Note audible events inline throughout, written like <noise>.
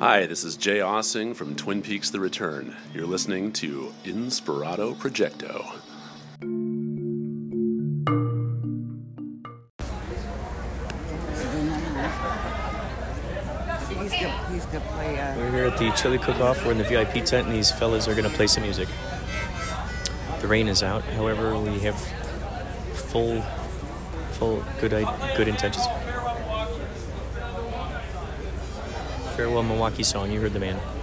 Hi, this is Jay Aaseng from Twin Peaks The Return. You're listening to Inspirato Projecto. He's gonna, play. Uh, We're here at the chili cook-off. We're in the VIP tent, and these fellas are gonna play some music. The rain is out. However, we have full, full good, good intentions. Farewell Milwaukee song. You heard the man.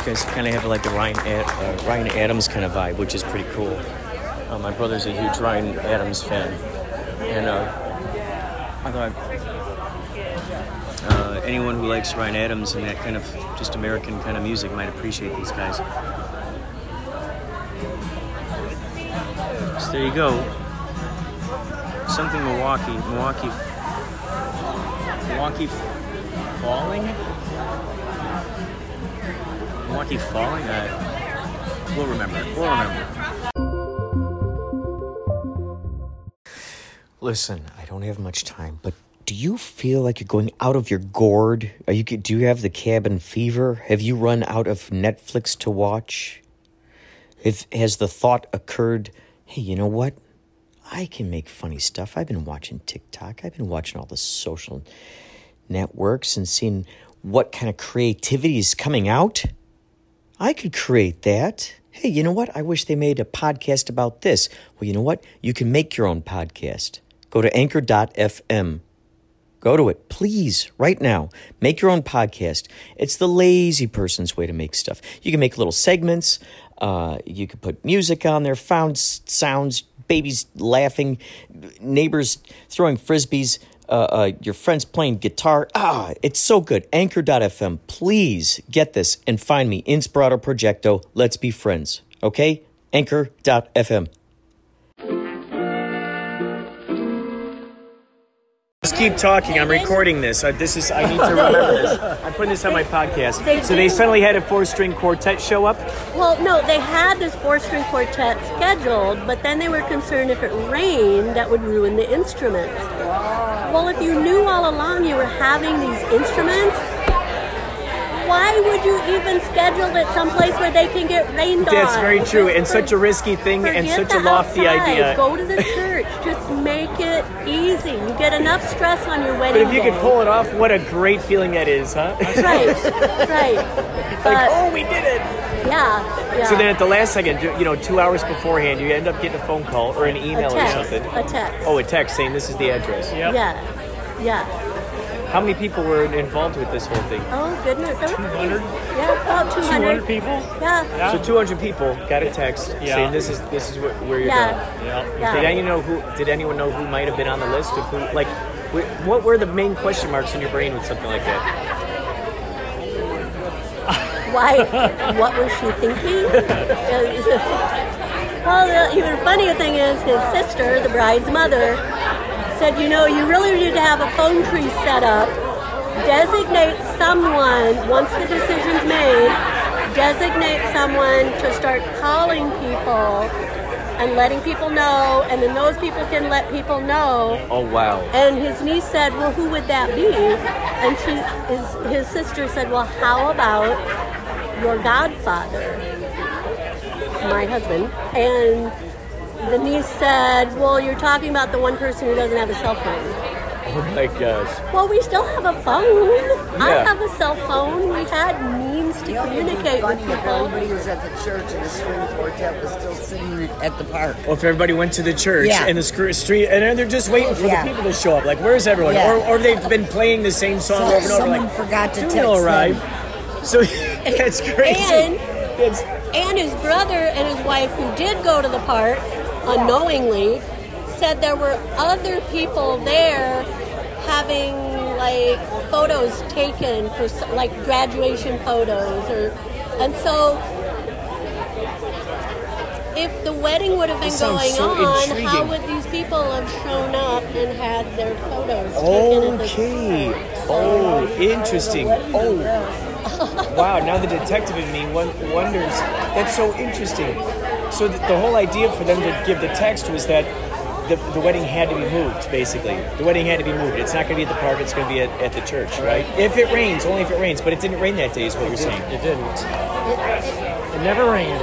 These guys kind of have like a Ryan, Ad, uh, Ryan Adams kind of vibe, which is pretty cool. Uh, my brother's a huge Ryan Adams fan, and uh, I thought uh, anyone who likes Ryan Adams and that kind of just American kind of music might appreciate these guys. So there you go. Something Milwaukee, Milwaukee, Milwaukee falling. Milwaukee falling? Uh, we'll remember. We'll remember. Listen, I don't have much time, but do you feel like you're going out of your gourd? Are you do you have the cabin fever? Have you run out of Netflix to watch? If has the thought occurred, hey, you know what? I can make funny stuff. I've been watching TikTok. I've been watching all the social networks and seeing what kind of creativity is coming out. I could create that. Hey, you know what? I wish they made a podcast about this. Well, you know what? You can make your own podcast. Go to anchor.fm Go to it, please, right now. Make your own podcast. It's the lazy person's way to make stuff. You can make little segments. Uh, you can put music on there, found sounds, babies laughing, neighbors throwing frisbees, uh, uh, your friends playing guitar. Ah, it's so good. Anchor.fm. Please get this and find me, Inspirato Projecto. Let's be friends. Okay? Anchor.fm. Just keep talking. I'm recording this. Uh, this is. I need to remember this. I'm putting this on my podcast. They so they do. suddenly had a four-string quartet show up. Well, no, they had this four-string quartet scheduled, but then they were concerned if it rained, that would ruin the instruments. Well, if you knew all along you were having these instruments, why would you even schedule it someplace where they can get rained on? That's very true, Just and such a risky thing, and such a lofty outside. idea. Go to the church. Just make it easy. You get enough stress on your wedding. But if you day. could pull it off, what a great feeling that is, huh? Right, <laughs> right. like, But, oh, we did it. yeah, yeah. So then at the last second, you know, two hours beforehand, you end up getting a phone call or an a email or something. a text. Oh, a text saying this is the address. Yeah, yeah. How many people were involved with this whole thing? Oh goodness, two hundred. Yeah, about two hundred. people? Yeah, So 200 people got a text Yeah. saying this is this is where, where you're yeah, going. Yeah. yeah. Did anyone know who? Did anyone know who might have been on the list of who? Like, what were the main question marks in your brain with something like that? <laughs> Why? what was she thinking? well, the even funnier thing is his sister, the bride's mother, said, you know, you really need to have a phone tree set up. Designate someone once the decision's made. Designate someone to start calling people and letting people know, and then those people can let people know. Oh wow! And his niece said, "Well, who would that be?" And she, his, his sister said, "Well, how about your godfather, my husband?" And the niece said, "Well, you're talking about the one person who doesn't have a cell phone." Oh my gosh! Well, we still have a phone. I have a cell phone. We had means to communicate with Funny if people. everybody was at the church and the string quartet was still sitting at the park. Well, if everybody went to the church Yeah. and the street, and they're just waiting for Yeah. the people to show up. Like, where's everyone? Yeah. Or, or they've been playing the same song So- over and over. someone Like, forgot to soon text they'll them. arrive. So <laughs> it's crazy. And- It's- And his brother and his wife, who did go to the park unknowingly, said there were other people there having like photos taken for like graduation photos or and so if the wedding would have been going so on how would these people have shown up and had their photos taken at the Okay. Oh, interesting. Oh. Wow, now the detective in me wonders. That's so interesting. So the, the whole idea for them to give the text was that the, the wedding had to be moved, basically. The wedding had to be moved. It's not going to be at the park, it's going to be at, at the church, right? If it rains, only if it rains. But it didn't rain that day, is what you're saying. It didn't. it, it, It never rained.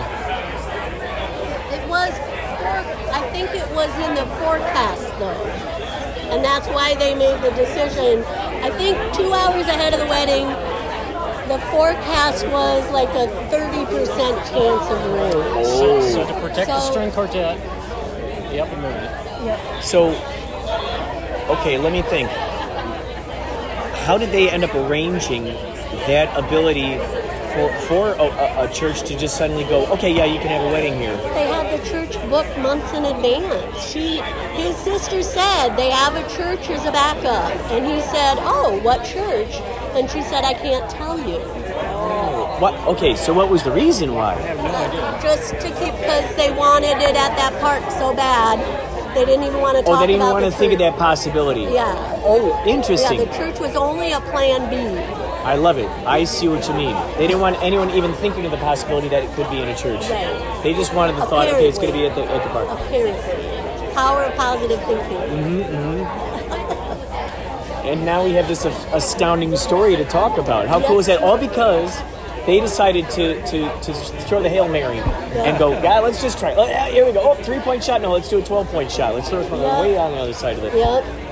It was, I think it was in the forecast though. And that's why they made the decision. I think two hours ahead of the wedding, the forecast was like a 30% chance of rain. So, oh. so to protect the So- string quartet, yep, we moved it. So, okay, let me think. How did they end up arranging that ability for, for a, a, church to just suddenly go, okay, yeah, you can have a wedding here? They had the church booked months in advance. She, his sister said they have a church as a backup, and he said, "Oh, what church?" And she said, "I can't tell you." Oh, what? Okay, so what was the reason why? Just to keep because they wanted it at that park so bad, they didn't even want to talk Oh, they didn't want to think of that possibility. Yeah. Oh, interesting. Yeah, the church was only a plan B. I love it. I see what you mean. They didn't want anyone even thinking of the possibility that it could be in a church. Right. They just wanted the thought, okay, it's going to be at the, at the park. Apparently, power of positive thinking. Mm-hmm. And now we have this astounding story to talk about. How cool is that? All because they decided to, to, to throw the Hail Mary and go, yeah, let's just try. it. Oh, here we go. Oh, three point shot. No, let's do a 12 point shot. Let's throw it from Yeah. the way on the other side of it. Yep.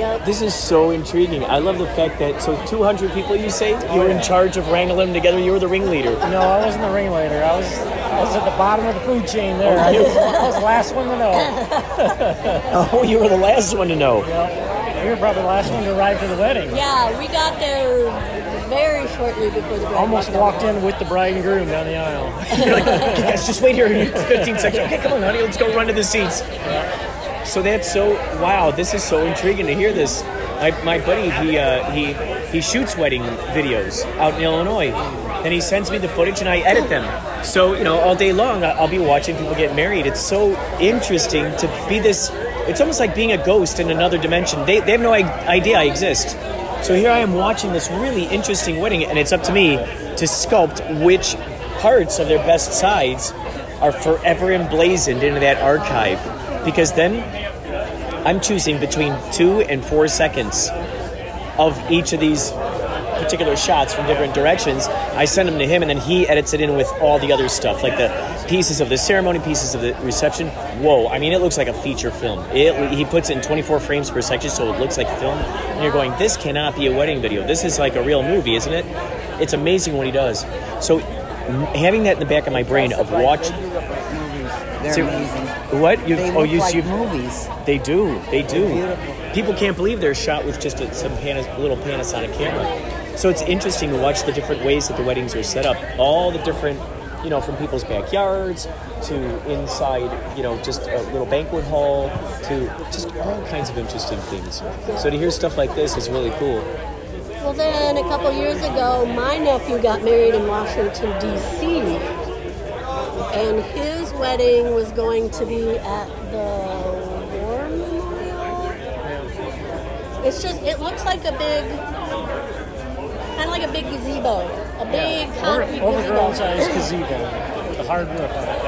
Yep. This is so intriguing. I love the fact that, so 200 people, you say? You were in oh, charge of wrangling them together. You were the ringleader. No, I wasn't the ringleader. I was I was at the bottom of the food chain there. Oh, I, was, I was the last one to know. <laughs> Oh, you were the last one to know. We were probably the last one to arrive to the wedding. Yeah, we got there very shortly before the bride Almost walked walked in with the bride and groom down the aisle. <laughs> Okay, guys, just wait here <laughs> 15 seconds. Okay, come on, honey, let's go run to the seats. So that's so wow. This is so intriguing to hear this. My, my buddy, he uh, he he shoots wedding videos out in Illinois. and he sends me the footage and I edit them. So you know, all day long, I- I'll be watching people get married. It's so interesting to be this. It's almost like being a ghost in another dimension. They, they have no i- idea I exist. So here I am watching this really interesting wedding, and it's up to me to sculpt which parts of their best sides are forever emblazoned into that archive. Because then I'm choosing between two and four seconds of each of these particular shots from different directions. I send them to him, and then he edits it in with all the other stuff, like the pieces of the ceremony, pieces of the reception. Whoa! I mean, it looks like a feature film. It, he puts it in 24 frames per second, so it looks like film. And you're going, this cannot be a wedding video. This is like a real movie, isn't it? It's amazing what he does. So having that in the back of my brain of watching. They're So- amazing. What you? They oh, look you like see? movies. They do. They do. beautiful. People can't believe they're shot with just a, some Pana, little Panasonic camera. So it's interesting to watch the different ways that the weddings are set up. All the different, you know, from people's backyards to inside, you know, just a little banquet hall to just all kinds of interesting things. So to hear stuff like this is really cool. Well, then a couple years ago, my nephew got married in Washington, D.C., and his wedding was going to be at the War Memorial. It's just, it looks like a big, kind of like a big gazebo, a big Over, concrete overgrown gazebo. sized <laughs> gazebo with a hard roof on it.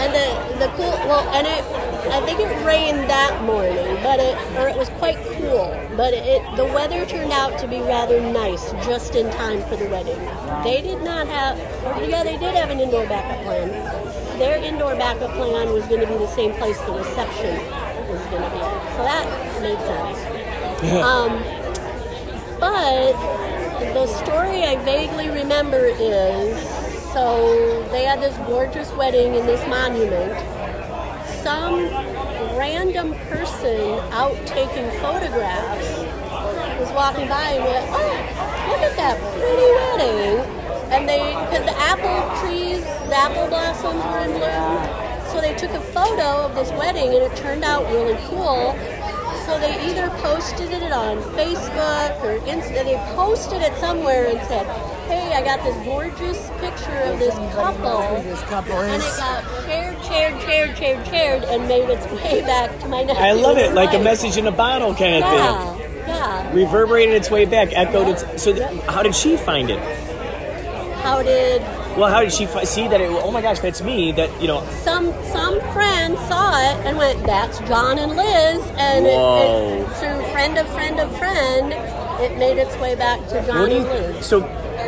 And the the cool well, and it I think it rained that morning, but it or it was quite cool. But it the weather turned out to be rather nice, just in time for the wedding. They did not have, or yeah, they did have an indoor backup plan. Their indoor backup plan was going to be the same place the reception was going to be, so that made sense. um, but the story I vaguely remember is so they had this gorgeous wedding in this monument. Some random person out taking photographs was walking by and went, "Oh, look at that pretty wedding!" And they, because the apple trees, the apple blossoms were in bloom, so they took a photo of this wedding, and it turned out really cool. So they either posted it on Facebook or Insta. They posted it somewhere and said, "Hey, I got this gorgeous picture of this couple." This couple And it got shared, shared, shared, shared, shared, and made its way back to my nephew. I love it, like a message in a bottle kind of Yeah, thing. yeah. Reverberated its way back, echoed its. So, th- how did she find it? How did Well, how did she fi- see that? It, oh my gosh, that's me. That you know. some some friend saw it and went, "That's John and Liz," and it, it, through friend of friend of friend, it made its way back to John What and you, Liz. so,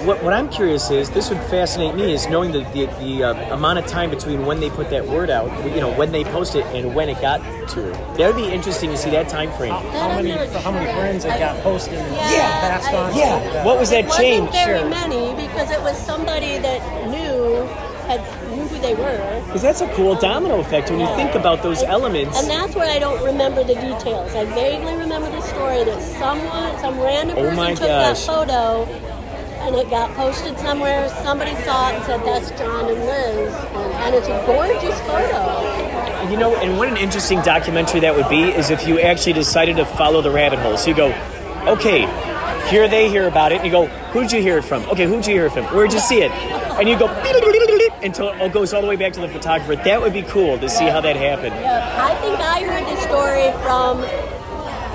what, what I'm curious is this would fascinate me is knowing the the, the uh, amount of time between when they put that word out, you know, when they post it and when it got to her. That would be interesting to see that time frame. How many how many friends it got posted and Yeah, passed I- on? Yeah. What was that it wasn't chain? very Sure. many because it was somebody that knew had knew who they were. Because that's a cool domino effect when you think about those elements. And that's where I don't remember the details. I vaguely remember the story that someone, some random Oh person my took that photo and it got posted somewhere. Somebody saw it and said, that's John and Liz. And, it's a gorgeous photo. You know, and what an interesting documentary that would be is if you actually decided to follow the rabbit hole. So you go, okay, here they hear about it, and you go, who'd you hear it from? Okay, who'd you hear it from? Where'd you see it? And you go until it goes all the way back to the photographer. That would be cool to see how that happened. I think I heard the story from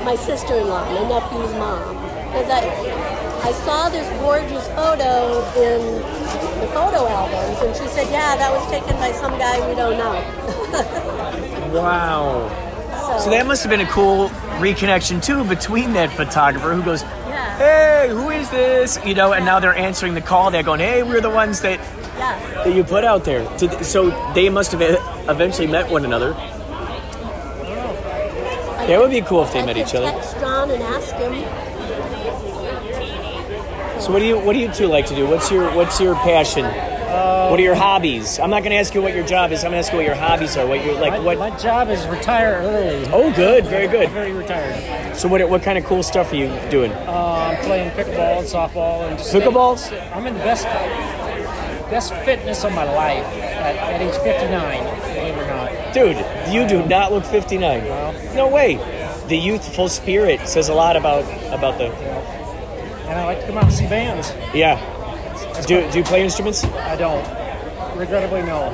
my sister-in-law, my nephew's mom. Because I, I saw this gorgeous photo in the photo albums, and she said, yeah, that was taken by some guy we don't know. <laughs> Wow. So that must have been a cool reconnection too between that photographer who goes, Yeah. "Hey, who is this?" You know, and now they're answering the call. They're going, "Hey, we're the ones that Yeah. that you put out there." So, so they must have eventually met one another. Oh. That would be cool if they I met each other. Text John and ask him. So what do you what do you two like to do? What's your what's your passion? what are your hobbies? I'm not going to ask you what your job is. I'm going to ask you what your hobbies are. What you like? My, What? my job is retire early. Oh, good, very good. Very retired. So what? What kind of cool stuff are you doing? Uh, I'm playing pickleball and softball and just Pickleballs? I'm in the best best fitness of my life at, at age 59. Believe it or not. Dude, you do not look 59. No way. The youthful spirit says a lot about about the. And I like to come out and see bands. Yeah. Do, do you play instruments? I don't. Regrettably, no.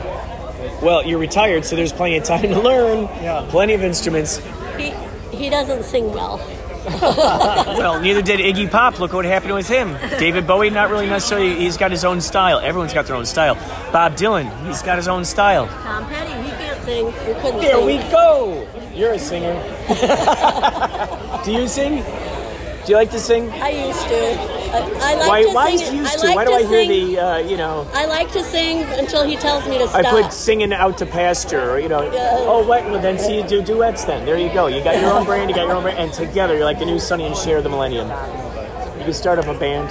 Well, you're retired, so there's plenty of time to learn. Yeah. Plenty of instruments. He, he doesn't sing well. <laughs> Well, neither did Iggy Pop. Look what happened with him. David Bowie, not really necessarily. He's got his own style. Everyone's got their own style. Bob Dylan, he's got his own style. Tom Petty, he can't sing. He couldn't There sing. we go. You're a singer. <laughs> do you sing? Do you like to sing? I used to. I, I like Why? to Why sing. is used to? like Why do to I hear sing- the? Uh, you know. I like to sing until he tells me to stop. I put singing out to pasture, or, you know. Oh, what? Well, then see you do duets. Then there you go. You got your own brand. You got your own brand, and together you're like the new Sonny and Cher of the Millennium. You can start up a band.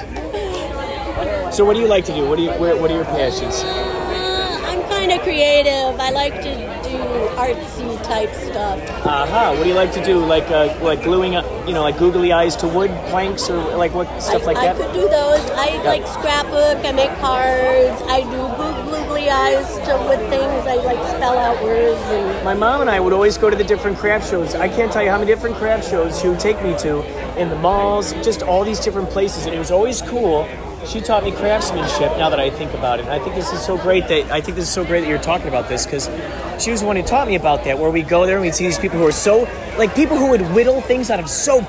So, what do you like to do? What do you? What are your passions? Uh, I'm kind of creative. I like to artsy type stuff. Aha. What do you like to do? Like, uh, like gluing, up, you know, like googly eyes to wood planks, or like what stuff I, like I that? I could do those. I like scrapbook. I make cards. I do googly eyes to with things. I like spell out words and. My mom and I would always go to the different craft shows. I can't tell you how many different craft shows she would take me to in the malls, just all these different places, and it was always cool. She taught me craftsmanship. Now that I think about it, I think this is so great that I think this is so great that you're talking about this because she was the one who taught me about that. Where we go there and we'd see these people who are so like people who would whittle things out of soap,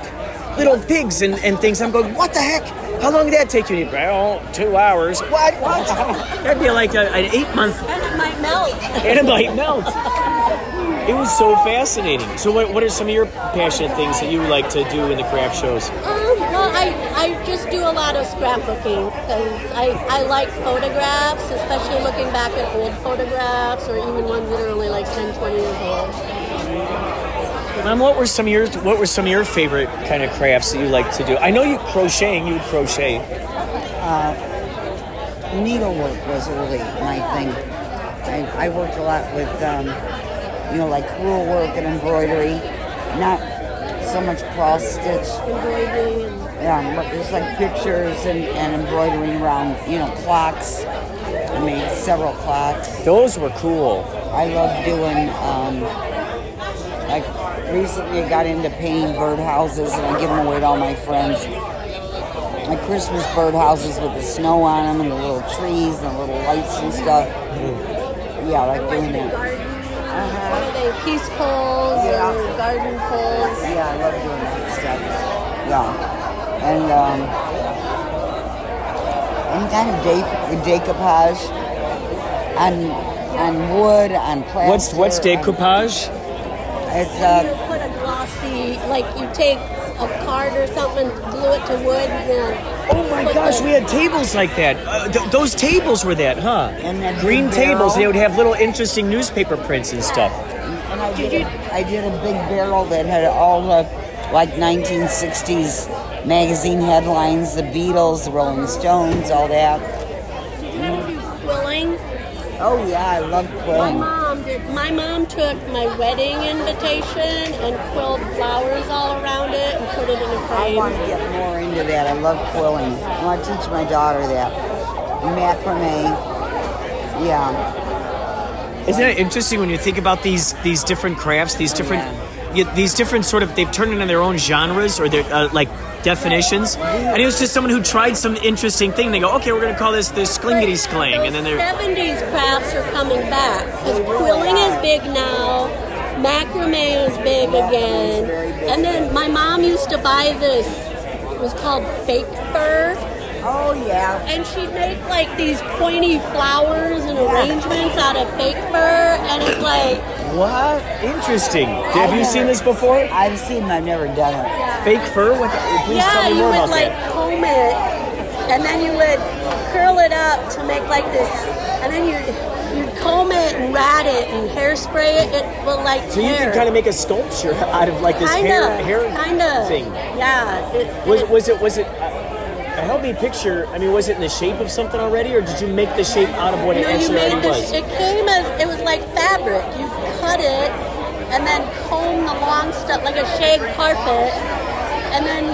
little pigs and, and things. I'm going, what the heck? How long did that take you? Well, two hours. What? What? <laughs> That'd be like a, an eight month And it might melt. and it might melt. It was so fascinating. So, what, what are some of your passionate things that you like to do in the craft shows? Um, well, I, I just do a lot of scrapbooking because I, I like photographs, especially looking back at old photographs or even ones that are only like 10, 20 years old. Mom, what were some of your what were some of your favorite kind of crafts that you like to do? I know you crocheting. You would crochet. Needlework was really my thing. I, I worked a lot with, um, you know, like crewel work and embroidery. Not so much cross stitch. Embroidery and Yeah, but just like pictures and, and embroidering around, you know, clocks. I made several clocks. Those were cool. I love doing, um, like, recently I got into painting birdhouses and I give them away to all my friends. Like Christmas birdhouses with the snow on them and the little trees and the little lights and stuff. Yeah, I like doing that. Garden. What are they? Peace poles Yeah. or garden poles. Yeah, I love doing that stuff. Yeah. And, um, any kind of de- decoupage on, on wood, on plastic. What's what's on- decoupage? It's, You uh, put a glossy, like you take a card or something, glue it to wood, and then. Oh my gosh, the- we had tables like that. Uh, th- those tables were that, huh? And that Green tables. They would have little interesting newspaper prints and stuff. I did, a, I did a big barrel that had all the like 1960s magazine headlines, the Beatles, the Rolling Stones, all that. Did you ever do quilling? Oh yeah, I love quilling. My mom did. My mom took my wedding invitation and quilled flowers all around it and put it in a frame. I want to get more into that. I love quilling. I want to teach my daughter that. Macrame. Yeah. Isn't it interesting when you think about these these different crafts, these different yeah, these different sort of they've turned into their own genres or their uh, like definitions. And it was just someone who tried some interesting thing. They go, okay, we're gonna call this the sklingity skling, and then they're 70s crafts are coming back because quilling is big now. Macrame is big again. And then my mom used to buy this. It was called fake fur. Oh yeah. And she'd make like these pointy flowers and arrangements out of fake fur, and it's like what? Interesting. Have you seen this before? I've seen. I've never done it. Fake fur? What? Please yeah, tell me you more would about like that. comb it, and then you would curl it up to make like this, and then you you'd comb it and rat it and hairspray it. It will like So you tear. can kind of make a sculpture <laughs> out of like this kinda, hair hair kinda, thing. Yeah. It, Was it- was it was it? Uh, Help me picture. I mean, was it in the shape of something already, or did you make the shape out of what it No, you actually made already the. was? It came as it was like fabric. You cut it and then comb the long stuff like a shag carpet, and then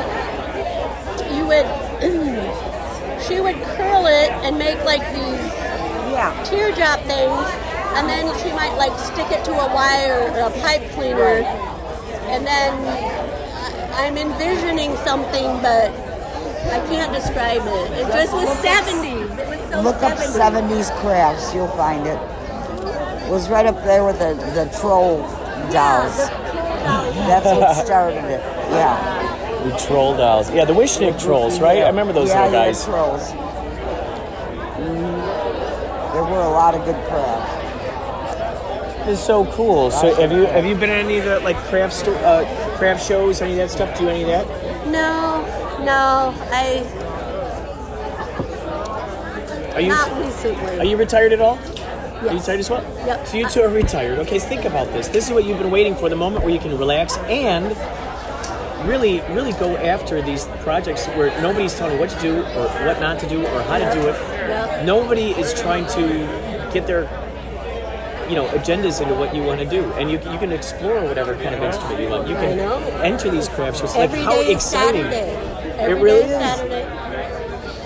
you would. <clears throat> she would curl it and make like these Yeah. teardrop things, and then she might like stick it to a wire or a pipe cleaner, and then I- I'm envisioning something, but I can't describe it. It just was 70s. It was so Look up 70s. 70s crafts, you'll find it. It was right up there with the, the troll dolls. That's what started it. Yeah. The troll dolls. Yeah, the Wishnik trolls, right? I remember those yeah, little yeah, guys. trolls. Mhm. There were a lot of good crafts. It's so cool. So have you have you been at any of the like craft sto- uh, craft shows, any of that stuff? Do you any of that? No, no, I Are you not recently. are you retired at all? Are you Yes. retired as well? Yep. So you two are retired. Okay, think about this. This is what you've been waiting for, the moment where you can relax and really, really go after these projects where nobody's telling you what to do or what not to do or how to do it. Yep. Nobody is trying to get their you know agendas into what you want to do, and you, you can explore whatever kind of instrument you want. You can enter these craft shows. Like Every how exciting! Saturday. Every really day is. Saturday.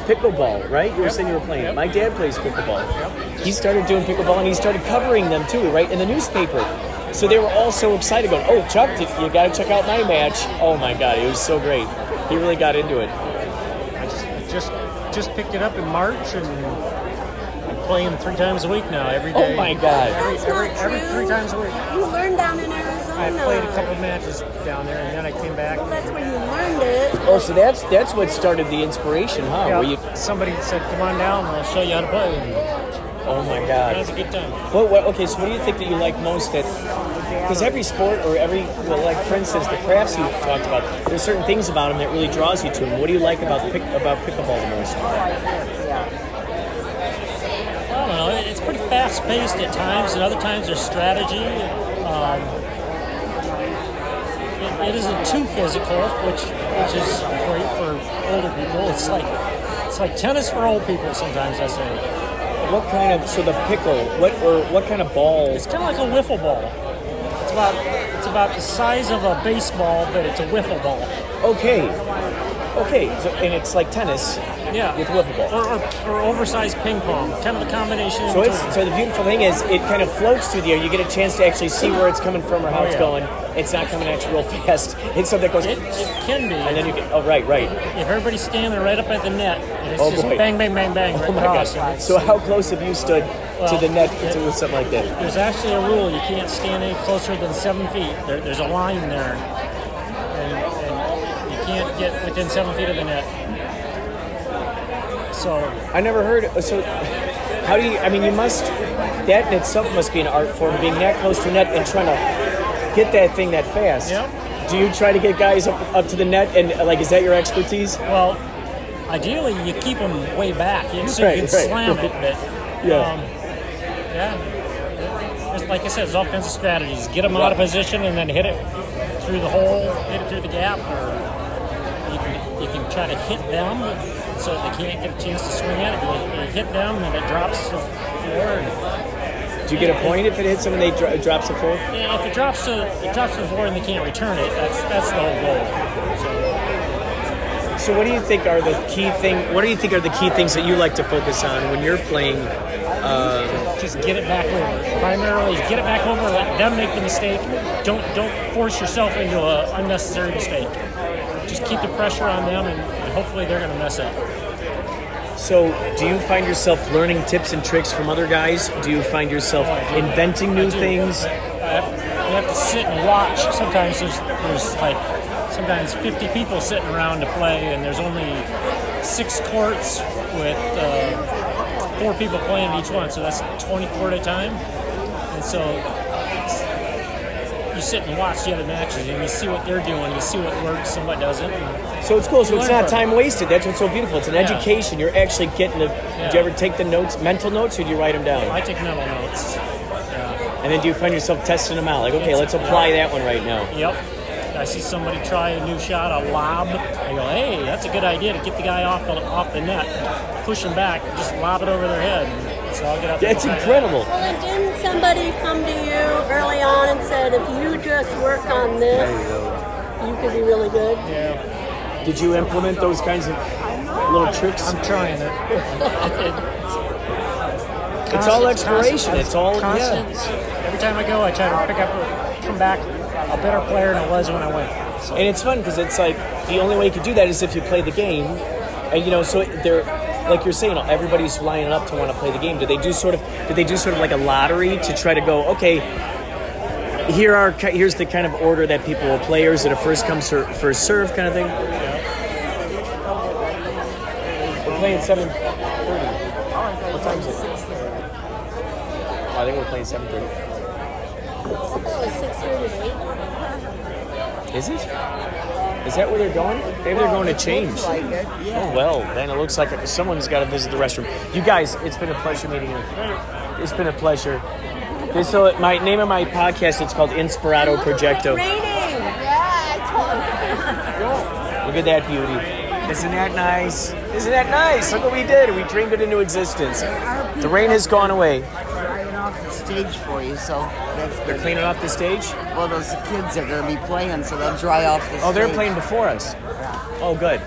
Pickleball, right? You were saying you were playing. My dad plays pickleball. He started doing pickleball and he started covering them too, right, in the newspaper. So they were all so excited, going, "Oh, Chuck, you got to check out my match!" Oh my God, it was so great. He really got into it. I just, just just picked it up in March and I'm playing three times a week now, every oh day. Oh my God. Every, That's every, not every true. three times a week. You learned down in Arizona. I played a couple matches down there and then I came back. Well, that's where you learned it. Oh, so that's that's what started the inspiration, huh? Yeah, Where you, somebody said, "Come on down, I'll show you how to play." And oh my that God. was a good time. What, what, okay, so what do you think that you like most that because every sport or every well, like for instance the crafts you talked about there's certain things about them that really draws you to them what do you like about pick, about pickleball the most I don't know. It's pretty fast paced at times, and other times there's strategy. Um, it, isn't too physical, which which is great for older people. It's like it's like tennis for old people. Sometimes I say what kind of so the pickle what or what kind of balls it's kind of like a wiffle ball. It's about it's about the size of a baseball, but it's a wiffle ball. okay okay so, and it's like tennis Yeah, with wiffle ball or, or, or oversized ping pong. Kind of a combination. so it's so the beautiful thing is it kind of floats through the air you get a chance to actually see where it's coming from or how Oh, it's yeah. going it's not coming at you real <laughs> fast it's something that goes it, it can be. and then you get oh right right if everybody's standing right up at the net, it's Oh, just boy. bang, bang, bang, bang right oh my across. gosh so how close have you stood to the net it- to do something like that There's actually a rule: you can't stand any closer than seven feet. There, there's a line there, and, and you can't get within seven feet of the net. So I never heard. So, how do you? I mean, you must. That in itself must be an art form, being that close to net and trying to get that thing that fast. Yep. Do you try to get guys up, up to the net and like is that your expertise? Well, ideally, you keep them way back, you, so Right, you can right. slam it. But <laughs> Yeah. um, yeah, Just like I said, there's all kinds of strategies. Get them out of position and then hit it through the hole, hit it through the gap, or you can you can try to hit them so they can't get a chance to swing at it. You, you hit them and it drops to the floor. Do you get a point if it hits them and they dro- drops the floor? yeah, if it drops to it drops to the floor and they can't return it, that's that's the whole goal. So, So, what do you think are the key thing? What do you think are the key things that you like to focus on when you're playing? Uh, just get it back over. Primarily, get it back over. Let them make the mistake. Don't don't force yourself into an unnecessary mistake. Just keep the pressure on them, and hopefully they're going to mess up. So, do you find yourself learning tips and tricks from other guys? Do you find yourself inventing new things? I have, you have to sit and watch. Sometimes there's there's like sometimes 50 people sitting around to play, and there's only six courts with uh, four people playing each one, so that's 20 court at a time. And so you sit and watch the other matches, and you see what they're doing, you see what works and what doesn't. So it's cool. So it's not time wasted. That's what's so beautiful. It's an Yeah. education. You're actually getting the. Do you ever take the notes, mental notes, or do you write them down? I take mental notes. Yeah. And then do you find yourself testing them out? Like, okay, let's apply that one right now. Yep. I see somebody try a new shot, a lob. I go, hey, that's a good idea to get the guy off the off the net, push him back, just lob it over their head. So I'll get up. there That's incredible. Well, and didn't somebody come to you early on and said, if you just work on this, you could be really good? Yeah, Did you implement those kinds of little tricks? I'm trying it. It's all exploration. It's all constant. yeah. Every time I go, I try to pick up, come back a better player than I was when I went. So And it's fun because it's like the only way you could do that is if you play the game, and you know, so they're like you're saying, everybody's lining up to want to play the game. Do they do sort of? Do they do sort of like a lottery to try to go? Okay, here are here's the kind of order that people will play. Or is it a first come ser- first serve kind of thing? We're playing seven thirty. What time is it? Oh, I think we're playing seven thirty. Oh, six thirty to eight. Is it? Is that where they're going? Maybe they're going to change. Like yeah. Oh well, then it looks like someone's got to visit the restroom. You guys, it's been a pleasure meeting you. It's been a pleasure. This so my name of my podcast. It's called Inspirato Projecto. Yeah, <laughs> Look at that beauty. Isn't that nice? Isn't that nice? Look what we did. We dreamed it into existence. The rain has gone away. Drying off the stage for you, so that's They're cleaning off the stage. Well, those kids are going to be playing, so they'll dry off the Oh, they're playing before us. Yeah. Oh, good.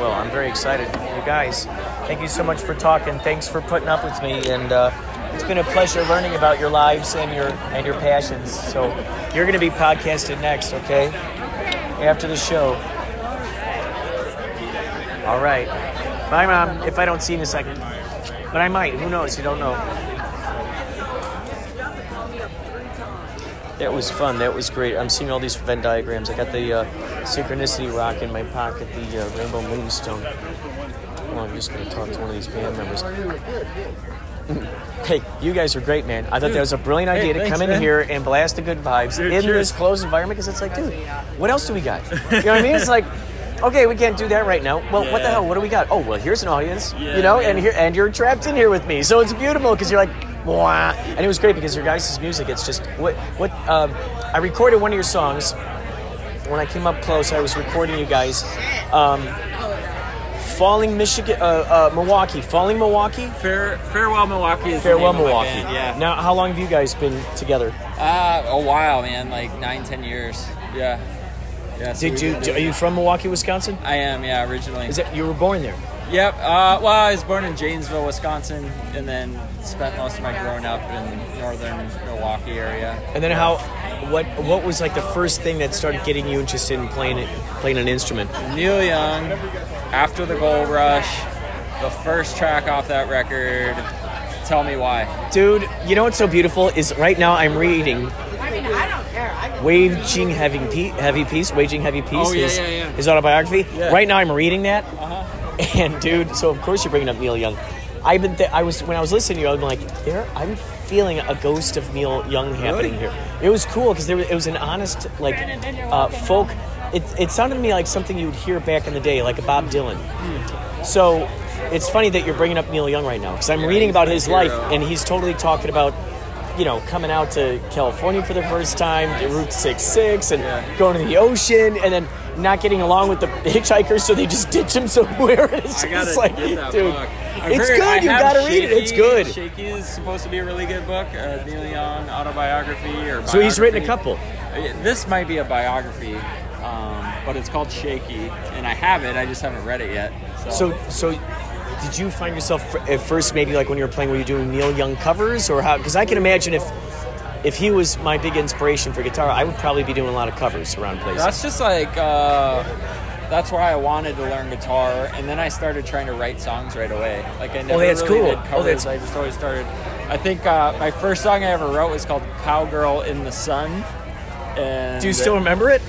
Well, I'm very excited. You guys, thank you so much for talking. Thanks for putting up with me, and uh, it's been a pleasure learning about your lives and your and your passions. So you're going to be podcasted next, okay? After the show. All right. Bye, mom. If I don't see you in a second, but I might. Who knows? You don't know. That was fun. That was great. I'm seeing all these Venn diagrams. I got the uh, synchronicity rock in my pocket, the uh, rainbow moonstone. Well, I'm just gonna talk to one of these band members. <laughs> hey, you guys are great, man. I thought that was a brilliant idea to thanks, come in man. here and blast the good vibes Dude, in cheers. this closed environment because it's like, dude, what else do we got? You know what I mean? It's like. Okay, we can't do that right now. Well, what the hell? What do we got? Oh, well, here's an audience. Yeah, you know, man. and here and you're trapped in here with me, so it's beautiful because you're like. And it was great because your guys' music. It's just what what um, I recorded one of your songs when I came up close. I was recording you guys. Um, Falling Michigan, uh, uh, Milwaukee, Falling Milwaukee, Fair, Farewell Milwaukee is the Farewell name of my Milwaukee. Yeah. Now, how long have you guys been together? Uh, a while, man. Like nine, ten years. Yeah. Yeah. so Did you? Are you from Milwaukee, Wisconsin? I am. Yeah. Originally. Is that you were born there? Yep. Uh, well, I was born in Janesville, Wisconsin, and then spent most of my growing up in northern Milwaukee area. And then how? What What was like the first thing that started getting you interested in playing it, playing an instrument? Neil Young, After the Gold Rush, the first track off that record. Tell me why. Dude, you know what's so beautiful is right now I'm reading I Waging Heavy Peace, Heavy Peace, Waging Heavy Peace, Oh, yeah, his, yeah, yeah. his autobiography. Yeah. Right now I'm reading that, Uh-huh. <laughs> and dude, so of course you're bringing up Neil Young. I've been, th- I was when I was listening to you, I'm like, there, I'm feeling a ghost of Neil Young happening Really? here. It was cool because there was, it was an honest, like, uh, folk. It, it sounded to me like something you would hear back in the day, like a Bob Dylan. So it's funny that you're bringing up Neil Young right now because I'm reading about my his life and he's totally talking about, you know, coming out to California for the first time, to Route 66, and Yeah. going to the ocean, and then not getting along with the hitchhikers, so they just ditch him somewhere. <laughs> It's I just like, dude, book. It's heard- I good. You have gotta read it. It's good. Shakey is supposed to be a really good book, uh, Neil Young autobiography or. So he's written a couple. Uh, This might be a biography, um, but it's called Shakey, and I have it. I just haven't read it yet. So, So, so did you find yourself at first maybe like when you were playing, were you doing Neil Young covers or how? Because I can imagine if if he was my big inspiration for guitar, I would probably be doing a lot of covers around places. that's just like uh, that's why I wanted to learn guitar, and then I started trying to write songs right away. Like I never Oh, that's really cool. did Oh, covers. that's- I just always started. I think uh, my first song I ever wrote was called "Cowgirl in the Sun." And Do you still remember it?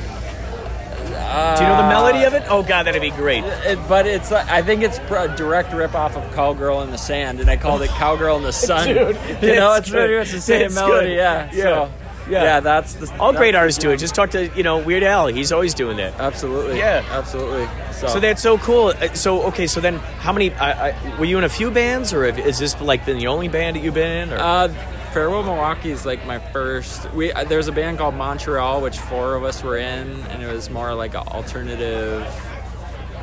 Do you know the melody of it? Oh god, that'd be great. It, but it's uh, I think it's a direct rip off of Cowgirl in the Sand, and I called it Cowgirl in the <laughs> Sun. Dude, <laughs> you know, it's pretty much the same That's melody. good. Yeah, Yeah. So, Yeah. yeah, that's the All that's great artists do it. Just talk to you know Weird Al. He's always doing that. absolutely. Yeah. absolutely. So, So that's so cool. Uh, So okay, so then how many? I, I, were you in a few bands, or have- is this like been the only band that you've been in? Or? uh, Farewell Milwaukee is like my first. We there's a band called Montreal, which four of us were in, and it was more like an alternative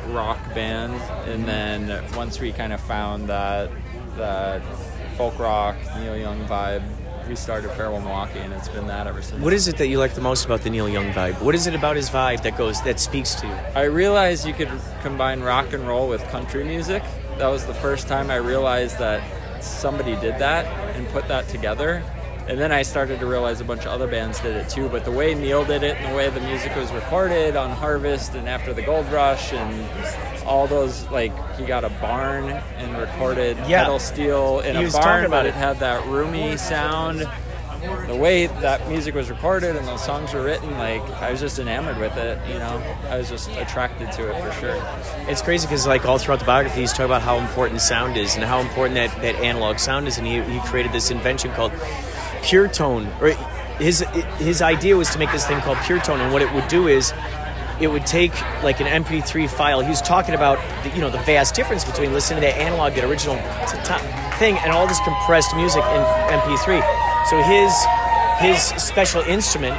rock band. And mm-hmm. then once we kind of found that that folk rock Neil Young vibe, we started Farewell Milwaukee, and it's been that ever since. What is it that you like the most about the Neil Young vibe? What is it about his vibe that goes that speaks to you? I realized you could combine rock and roll with country music. That was the first time I realized that somebody did that and put that together. And then I started to realize a bunch of other bands did it too. But the way Neil did it and the way the music was recorded on Harvest and after the Gold Rush and all those, like, he got a barn and recorded Yeah. pedal steel in He a barn, but it. it had that roomy sound the way that music was recorded and those songs were written, like I was just enamored with it. You know, I was just attracted to it for sure. It's crazy because like all throughout the biography, he's talking about how important sound is and how important that, that analog sound is, and he, he created this invention called Pure Tone. Or his his idea was to make this thing called Pure Tone, and what it would do is it would take like an MP3 file. He was talking about the, you know the vast difference between listening to that analog, that original thing, and all this compressed music in MP3. So his his special instrument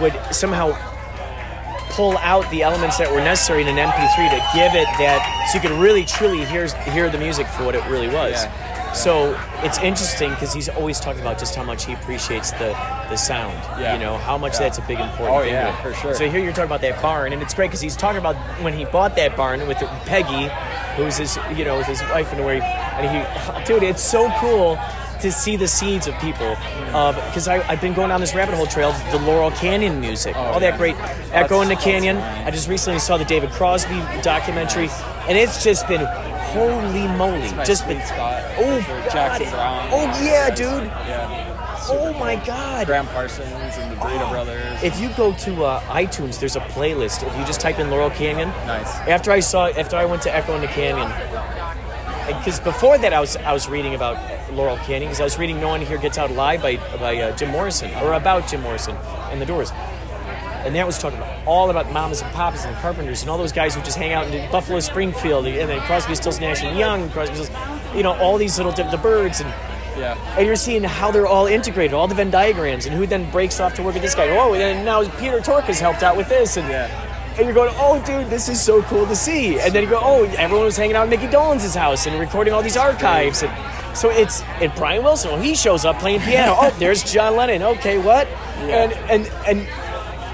would somehow pull out the elements that were necessary in an MP3 to give it that, so you could really truly hear hear the music for what it really was. Yeah. So it's interesting because he's always talking about just how much he appreciates the the sound. Yeah. You know how much Yeah. that's a big important Oh, thing. yeah, to for sure. So here you're talking about that barn, and it's great because he's talking about when he bought that barn with Peggy, who's his you know with his wife and where he and he, dude, it's so cool to see the seeds of people because I've been going down this rabbit hole trail the Laurel Canyon music all that great echo in the canyon. I just recently saw the David Crosby documentary and it's just been holy moly just been spot, oh God. Jackson Browne. oh yeah dude Yeah. oh my god Graham Parsons and the Burrito Brothers. if you go to uh, iTunes, there's a playlist. If you just type in Laurel Canyon, Nice. After I saw, after I went to Echo in the Canyon, because before that I was I was reading about Laurel Canyon because I was reading No One Here Gets Out Alive by by uh, Jim Morrison or about Jim Morrison and the Doors. And that was talking about all about mamas and papas and carpenters and all those guys who just hang out in Buffalo Springfield and then Crosby, Stills, Nash and Young, Crosby, Stills, you know, all these little the Byrds and Yeah. and you're seeing how they're all integrated, all the Venn diagrams, and who then breaks off to work with this guy. Oh, and now Peter Tork has helped out with this, and and you're going, oh, dude, this is so cool to see. And then you go, oh, everyone was hanging out at Mickey Dolenz' house and recording all these archives, and so it's and Brian Wilson, well, he shows up playing piano. oh, there's John Lennon. Okay, what? And and and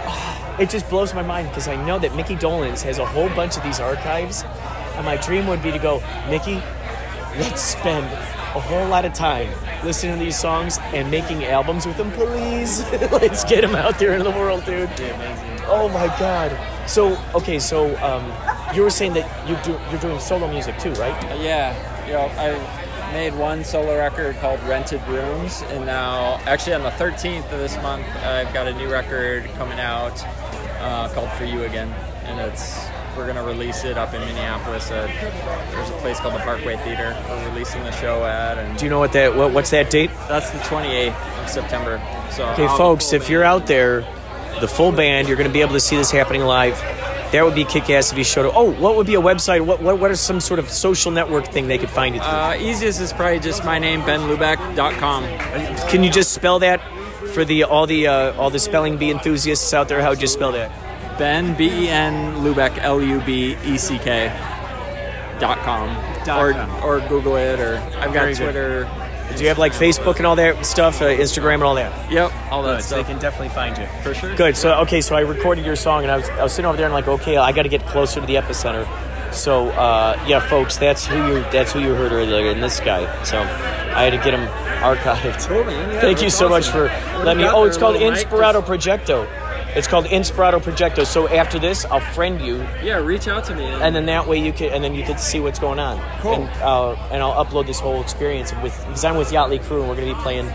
oh, it just blows my mind because I know that Mickey Dolenz has a whole bunch of these archives, and my dream would be to go, Mickey, let's spend a whole lot of time listening to these songs and making albums with them, please. <laughs> let's get them out there into the world, dude. Oh my god. So okay, so um, you were saying that you do, you're doing solo music too, right? Uh, yeah, you know, I made one solo record called Rented Rooms, and now, actually, on the 13th of this month, I've got a new record coming out uh, called For You Again, and it's we're gonna release it up in Minneapolis. At, there's a place called the Parkway Theater. We're releasing the show at, and Do you know what that what, what's that date? that's the 28th of September. So, Okay, I'll- folks, if you're out there, the full band, you're going to be able to see this happening live. That would be kick ass if you showed up. Oh, what would be a website? What, what what are some sort of social network thing they could find you through? Uh, easiest is probably just my name, benlubeck.com. Can you just spell that for the all the uh, all the spelling bee enthusiasts out there? How would you spell that? Ben B E N Lubeck L U B E C K dot com Dot or com. or Google it or I've got Very good. Do you have like Facebook and all that stuff, uh, Instagram and all that? Yep, all that Good, so they can definitely find you. for sure. Good. So okay, so I recorded your song, and I was, I was sitting over there, and like, okay, I got to get closer to the epicenter. So uh, yeah, folks, that's who you that's who you heard earlier in this guy. So I had to get him <laughs> archived. Cool, man. Yeah, Thank you so much for What letting me. do you got Oh, it's called? Inspirato Projecto. It's called Inspirato Projecto. So after this, I'll friend you, Yeah, reach out to me. and then that way you can, and then you can see what's going on. Cool. And, uh, and I'll upload this whole experience with because I'm with Yachtly Crew, and we're going to be playing.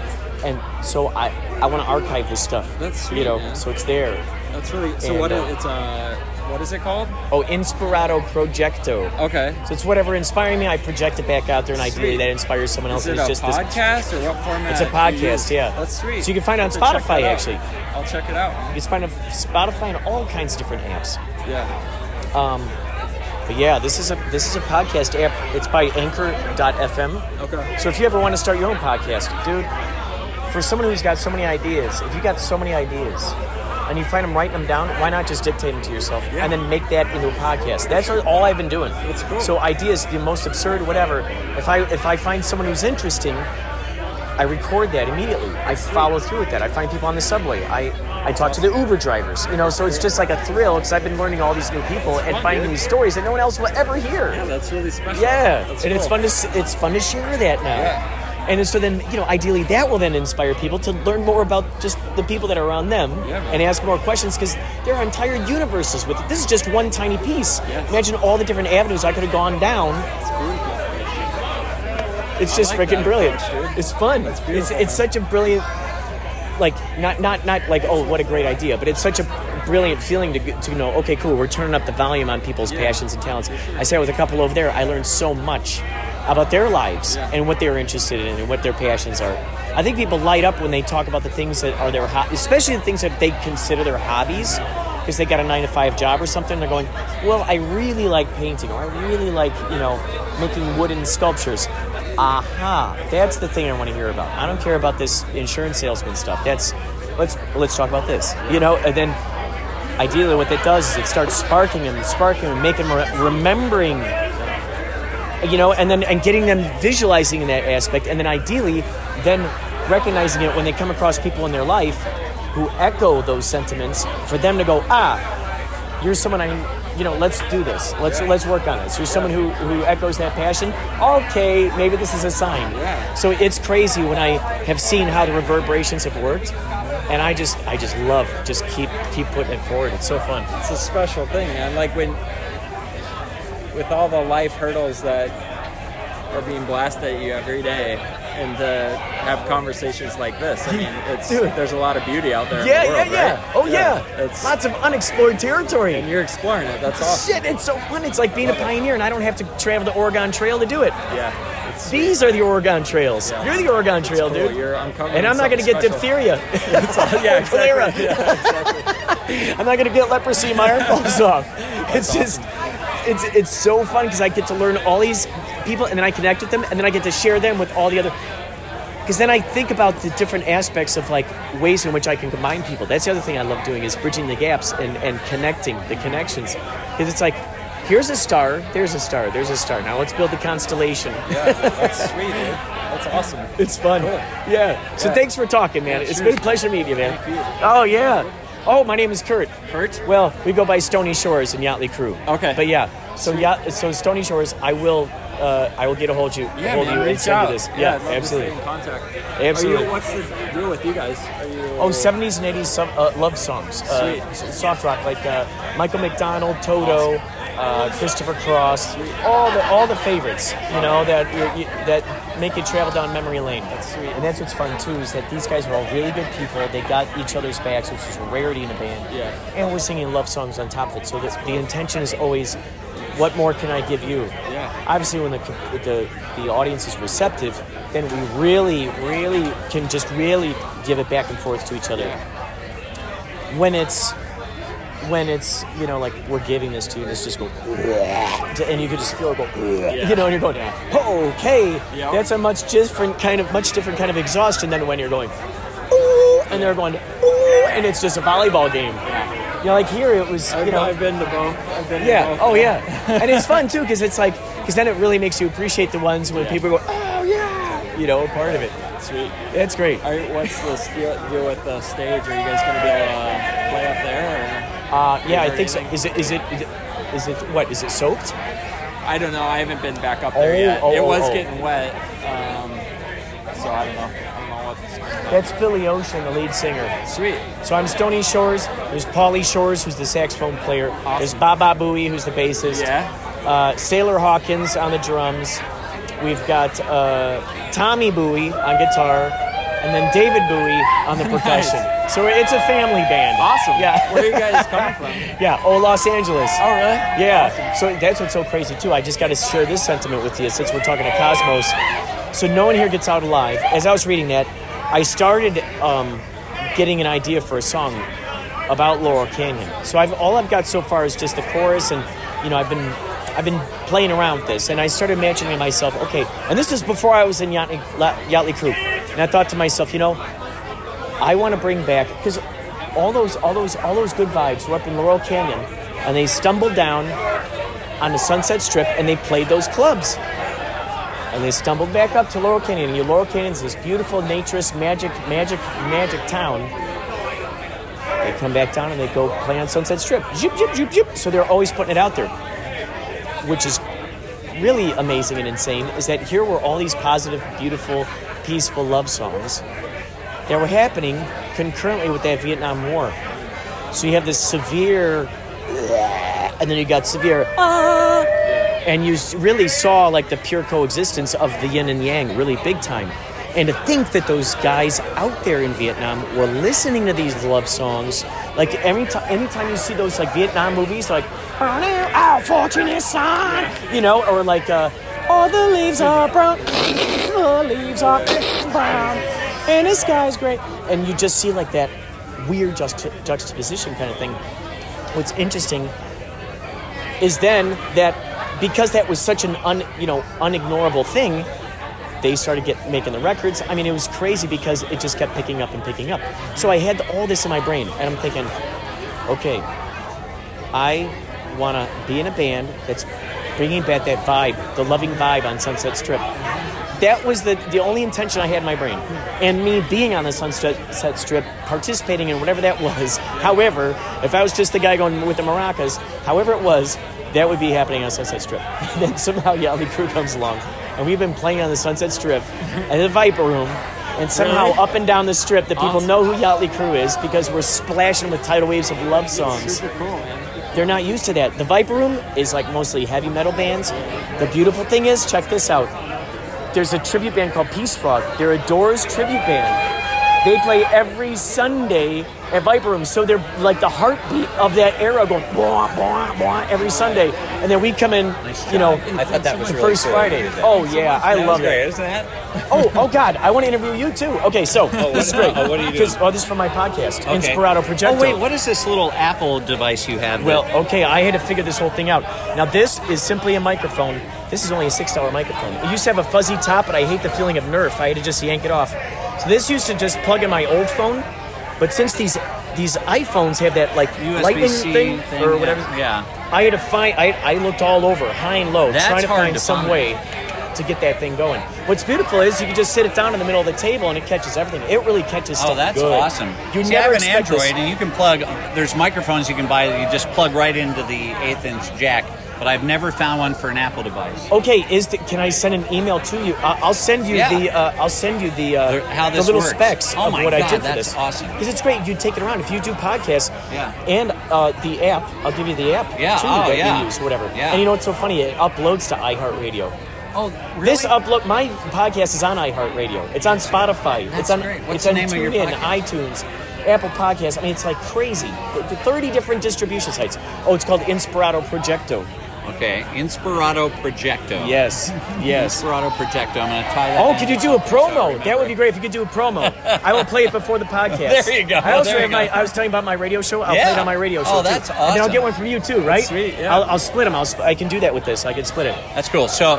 And so I, I want to archive this stuff. That's sweet, you know, man. so it's there. that's really so. and, what uh, it's uh what is it called? Oh, Inspirato Projecto. Okay. So it's whatever inspiring me, I project it back out there, and ideally Sweet. that inspires someone else. Is it it's just this. podcast or what format? It's a podcast, yeah. That's sweet. So you can find it on Have to check Spotify, actually. I'll check it out. You can find it on Spotify and all kinds of different apps. Yeah. Um, but yeah, this is a this is a podcast app. It's by Anchor.fm. Okay. So if you ever want to start your own podcast, dude, for someone who's got so many ideas, if you got so many ideas and you find them writing them down, why not just dictate them to yourself and then make that into a podcast? That's all I've been doing. That's cool. So ideas, the most absurd, whatever. If I if I find someone who's interesting, I record that immediately. I follow through with that. I find people on the subway. I, I talk to the Uber drivers. You know, so it's just like a thrill because I've been learning all these new people and finding these stories that no one else will ever hear. Yeah, that's really special. Yeah, That's and it's fun to it's fun to share that now. And so then, you know, ideally that will then inspire people to learn more about just the people that are around them Yeah. and ask more questions because there are entire universes with it. This is just one tiny piece. Yes. Imagine all the different avenues I could have gone down. It's just like freaking brilliant. approach. It's fun. It's it's such a brilliant like not not not like oh what a great idea, but it's such a brilliant feeling to to know okay cool we're turning up the volume on people's passions and talents. I sat with a couple over there. I learned so much about their lives Yeah. and what they're interested in and what their passions are. I think people light up when they talk about the things that are their ho- especially the things that they consider their hobbies because they got a nine to five job or something. They're going, well, I really like painting, or I really like you know making wooden sculptures. Aha, that's the thing I want to hear about. I don't care about this insurance salesman stuff. That's let's let's talk about this. You know, and then ideally what that does is it starts sparking and sparking and making them re- remembering you know and then and getting them visualizing in that aspect and then ideally then recognizing it when they come across people in their life who echo those sentiments for them to go ah you're someone i you know let's do this. Let's let's work on this. You're someone who who echoes that passion. Okay maybe this is a sign. Yeah. so it's crazy when i have seen how the reverberations have worked and i just i just love just keep keep putting it forward. It's so fun. It's a special thing, man. Like when, with all the life hurdles that are being blasted at you every day, and to have conversations like this, I mean, it's Dude. there's a lot of beauty out there. yeah in the world, yeah yeah right? oh yeah, It's, lots of unexplored territory and you're exploring it. That's awesome. Shit, it's so fun. It's like being a pioneer, and I don't have to travel the Oregon Trail to do it. Yeah. These are the Oregon Trails. Yeah. You're the Oregon Trail, cool. dude. You're uncovering and I'm not going to get diphtheria. <laughs> <laughs> yeah, exactly. Yeah, <laughs> exactly. I'm not going to get leprosy. My arm falls off. It's just, it's it's so fun because I get to learn all these people, and then I connect with them, and then I get to share them with all the other. Because then I think about the different aspects of like ways in which I can combine people. That's the other thing I love doing is bridging the gaps and, and connecting the connections. Because it's like, here's a star, there's a star, there's a star. Now let's build the constellation. Yeah, that's <laughs> sweet, dude. That's awesome. It's fun. Yeah. So Yeah. thanks for talking, man. Yeah, It's sure. been a pleasure meeting you, man. Thank you. Oh yeah. Oh, my name is Kurt. Kurt? Well, we go by Stony Shores and Yachtly Crew. Okay. But yeah, so yeah, so Stony Shores, I will, uh, I will get a hold of you, Yeah, hold man, you reach out. this. Yeah, Yeah, absolutely. in contact. Absolutely. Are you, what's the deal with you guys? Are you? Oh, 70s and 80s some, uh, love songs. Uh, soft rock, like uh, Michael McDonald, Toto, uh, Christopher Cross, all the all the favorites, you know, that you, that make you travel down memory lane. That's sweet. And that's what's fun, too, is that these guys are all really good people. They got each other's backs, which is a rarity in a band. Yeah. And we're singing love songs on top of it. So the, the intention is always, what more can I give you? Yeah. Obviously, when the, the, the audience is receptive, then we really, really can just really give it back and forth to each other when it's when it's you know like we're giving this to you and it's just go and you could just feel it go you know and you're going okay Yeah. that's a much different kind of much different kind of exhaustion than when you're going ooh and they're going ooh and it's just a volleyball game you know like here it was I've, you know I've been to both. I've been yeah to both. oh yeah and it's fun too because it's like because then it really makes you appreciate the ones when people go oh yeah you know part of it Sweet. that's great Are, what's the deal, deal with the stage? Are you guys going to be able uh, uh, yeah I think so is it is it is it what is it soaked I don't know. I haven't been back up there Oh, yet. oh, it oh, was oh. getting wet, um, so I don't know. I don't know what's That's Philly Ocean, the lead singer. sweet. So I'm Stony Shores. There's Paulie Shores, who's the saxophone player. There's Baba Bowie, who's the bassist. Yeah. Uh, Sailor Hawkins on the drums. We've got uh, Tommy Bowie on guitar, and then David Bowie on the <laughs> percussion. So it's a family band. Awesome. Yeah. Where are you guys <laughs> coming from? Yeah. Oh, Los Angeles. Oh, really? Yeah. So that's what's so crazy too. I just got to share this sentiment with you since we're talking to Cosmos. So no one here gets out alive. As I was reading that, I started um, getting an idea for a song about Laurel Canyon. So I've all I've got so far is just the chorus, and you know I've been I've been playing around with this, and I started imagining myself. Okay, and this is before I was in Yachtly, Yachtly Crew. And I thought to myself, you know, I want to bring back because all those all those all those good vibes were up in Laurel Canyon, and they stumbled down on the Sunset Strip and they played those clubs. And they stumbled back up to Laurel Canyon. And Laurel Canyon's this beautiful, naturist, magic, magic, magic town. They come back down and they go play on Sunset Strip. Zip, zip, zip, zip. So they're always putting it out there, which is really amazing and insane. Is that here were all these positive, beautiful, peaceful love songs that were happening concurrently with that Vietnam War. So you have this severe, and then you got severe, ah, and you really saw like the pure coexistence of the yin and yang really big time. And to think that those guys out there in Vietnam were listening to these love songs, like every time, anytime you see those like Vietnam movies, like "Our Fortune Is son," you know, or like uh, "All the leaves are brown, the leaves are brown, and the sky's great," and you just see like that weird juxt- juxtaposition kind of thing. What's interesting is then that because that was such an un, you know unignorable thing, they started get making the records. I mean, it was crazy because it just kept picking up and picking up. So I had all this in my brain, and I'm thinking, okay, I want to be in a band that's bringing back that vibe, the loving vibe on Sunset Strip. That was the, the only intention I had in my brain. And me being on the Sunset Strip, participating in whatever that was. <laughs> However, if I was just the guy going with the maracas, however it was, that would be happening on Sunset Strip. <laughs> And then somehow Yachtly Crew comes along. And we've been playing on the Sunset Strip at the Viper Room. And somehow Really? up and down the strip, the people Awesome. know who Yachtly Crew is because we're splashing with tidal waves of love songs. Cool. They're not used to that. The Viper Room is like mostly heavy metal bands. The beautiful thing is, check this out. There's a tribute band called Peace Frog. They're a Doors tribute band. They play every Sunday at Viper Room, so they're like the heartbeat of that era, going blah blah blah every Sunday. And then we come in, you know, I thought that was the really first cool. Friday. Oh yeah, I That love great, it. isn't that? <laughs> Oh, oh God, I want to interview you too. Okay, so oh, this is great. oh, what are you doing? Oh, this is for my podcast, Okay. Inspirato Projecto. Oh wait, what is this little Apple device you have? Well, okay, I had to figure this whole thing out. Now, this is simply a microphone. This is only a six dollar microphone. It used to have a fuzzy top, but I hate the feeling of Nerf. I had to just yank it off. So this used to just plug in my old phone, but since these these iPhones have that like lightning USB-C thing, thing, or whatever, Yeah. I had to find. I, I looked all over, high and low, That's trying to find to some find. way to get that thing going. What's beautiful is you can just sit it down in the middle of the table and it catches everything. It really catches Oh, that's good. awesome. You See, never I have an expect this. Android, and you can plug. There's microphones you can buy that you just plug right into the eighth inch jack. But I've never found one for an Apple device. Okay, is the, can I send an email to you? I- I'll send you Yeah. the uh, I'll send you the uh, The- how this the little works. specs Oh of my what I did for that's this. awesome. Because it's great. You take it around if you do podcasts. Yeah. And uh, the app, I'll give you the app Yeah, too oh, that yeah. use whatever. Yeah. And you know what's so funny? It uploads to iHeartRadio. Oh, This upload my podcast is on iHeartRadio. It's on Spotify. That's it's on great. What's it's the on name of your TuneIn, podcast? iTunes, Apple Podcasts. I mean, it's like crazy. The- the Thirty different distribution sites. Oh, it's called Inspirato Projecto. Okay, Inspirato Projecto. Yes, yes. Inspirato Projecto. I'm going to tie that. Oh, could you do a promo? That would be great if you could do a promo. I will play it before the <laughs> podcast. There you go, I also there have my. go. I was telling about my radio show. I'll Yeah. play it on my radio oh, show. Oh, too. that's And I'll get one from you too, right? Sweet, yeah. I'll, I'll split them. I'll. Sp- I can do that with this. I can split it. That's cool. So,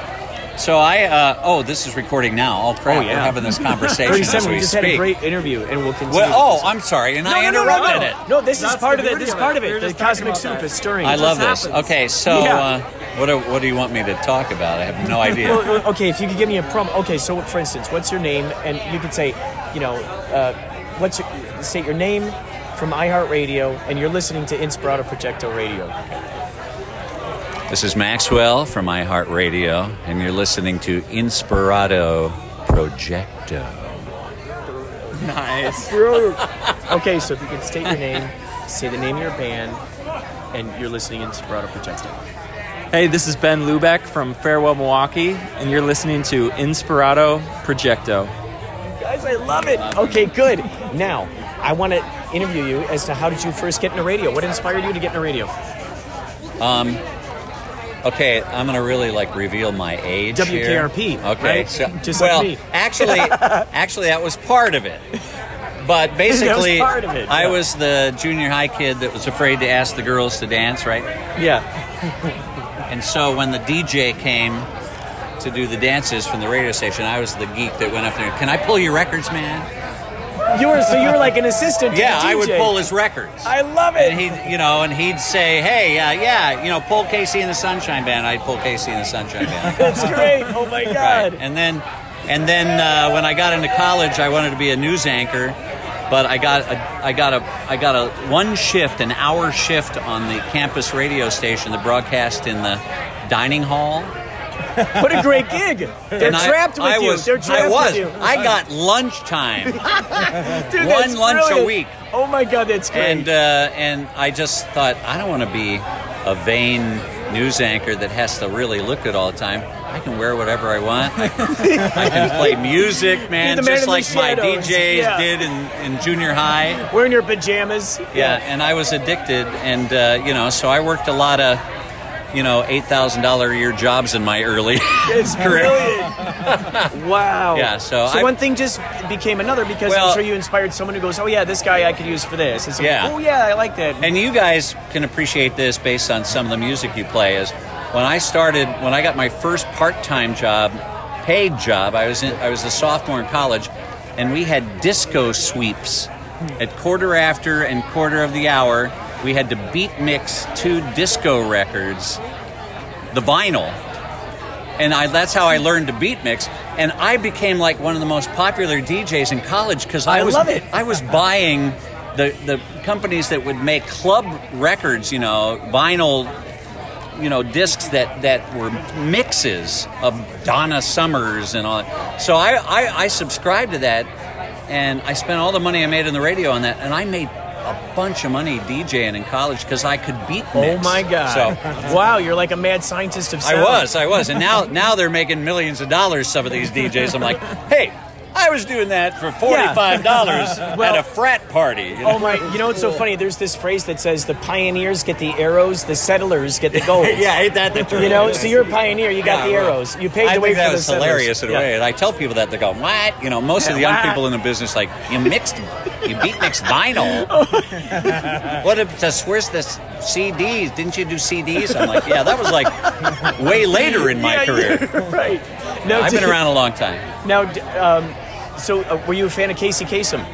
so I. Uh, oh, this is recording now. Oh crap! Oh, yeah. We're having this <laughs> conversation as we We just speak. had a great interview, and we'll continue. well, oh. I'm sorry, and no, I no, no, interrupted no, it. no. No, this is part of it. This is part of it. The cosmic soup that. is stirring. I love this. happens. Okay, so Yeah. uh, what do, what do you want me to talk about? I have no idea. Well, well, okay, if you could give me a prompt. Okay, so for instance, what's your name? And you could say, you know, uh, what's your, say your name from iHeartRadio, and you're listening to Inspirato Projecto Radio. This is Maxwell from iHeartRadio, and you're listening to Inspirato Projecto. Nice. <laughs> Okay, so if you could state your name, say the name of your band, and you're listening to Inspirato Projecto. Hey, this is Ben Lubeck from Farewell Milwaukee, and you're listening to Inspirato Projecto. Guys, I love it. Okay, good. Now, I want to interview you as to how did you first get into radio? What inspired you to get into radio? Um, okay, I'm gonna really like reveal my age. here. WKRP, Okay, right? so Just like well, me. actually, <laughs> actually, that was part of it. But <laughs> basically, of it, I yeah. was the junior high kid that was afraid to ask the girls to dance, right? Yeah. <laughs> And so when the DJ came, to do the dances from the radio station. I was the geek that went up there. Can I pull your records, man? You were so you were like an assistant. To Yeah, I would pull his records. I love it. And he'd, you know, and he'd say, "Hey, uh, yeah, you know, pull KC and the Sunshine Band." I'd pull KC and the Sunshine Band. <laughs> That's great. Oh my god. And then, and then uh, when I got into college, I wanted to be a news anchor, but I got a, I got a, I got a one shift, an hour shift on the campus radio station that broadcast in the dining hall. <laughs> What a great gig. They're And I- trapped with I you. was- They're trapped I was. with you. I got lunchtime. <laughs> Dude, one lunch a week. Oh my god, that's great. And uh, and I just thought I don't want to be a vain news anchor that has to really look good all the time. I can wear whatever I want. I can, I can <laughs> play music, man, man just like my. DJs Yeah. did in, in junior high. Wearing your pajamas. Yeah, and I was addicted, and uh, you know, so I worked a lot of, you know, eight thousand dollar a year jobs in my early <laughs> It's career. brilliant. wow. Yeah, so so I- one thing just became another because Well- I'm sure you inspired someone who goes, "Oh yeah, this guy I could use for this." Yeah. Oh yeah, I like that. And you guys can appreciate this based on some of the music you play. Is when I started, when I got my first part-time job, paid job. I was in, I was a sophomore in college, and we had disco sweeps at quarter after and quarter of the hour. We had to beat mix two disco records, the vinyl, and I, that's how I learned to beat mix. And I became like one of the most popular DJs in college because I, I was love it. I was buying the the companies that would make club records, you know, vinyl, you know, discs that that were mixes of Donna Summers and all. that. So I I, I subscribed to that, and I spent all the money I made in the radio on that, and I made a bunch of money DJing in college because I could beat Oh my god! So <laughs> wow, you're like a mad scientist of I was, I was, and now now they're making millions of dollars. Some of these DJs, I'm like, hey, I was doing that for forty five <laughs> dollars Well- at a frat party. you know? Oh my! You know what's so <laughs> funny? There's this phrase that says the pioneers get the arrows, the settlers get the gold. <laughs> yeah, ain't that the truth? You know, so you're a pioneer. You got Yeah, the arrows. You paved I the way think that for the was settlers. hilarious in a way, and I tell people that they go, "What?" You know, most of the young people in the business like, "You mixed, you beat mixed vinyl." what if this? Where's this CDs? Didn't you do CDs? I'm like, yeah, that was like way later in my Yeah, career. right. No, I've been around a long time. Now, um, so uh, were you a fan of Casey Kasem?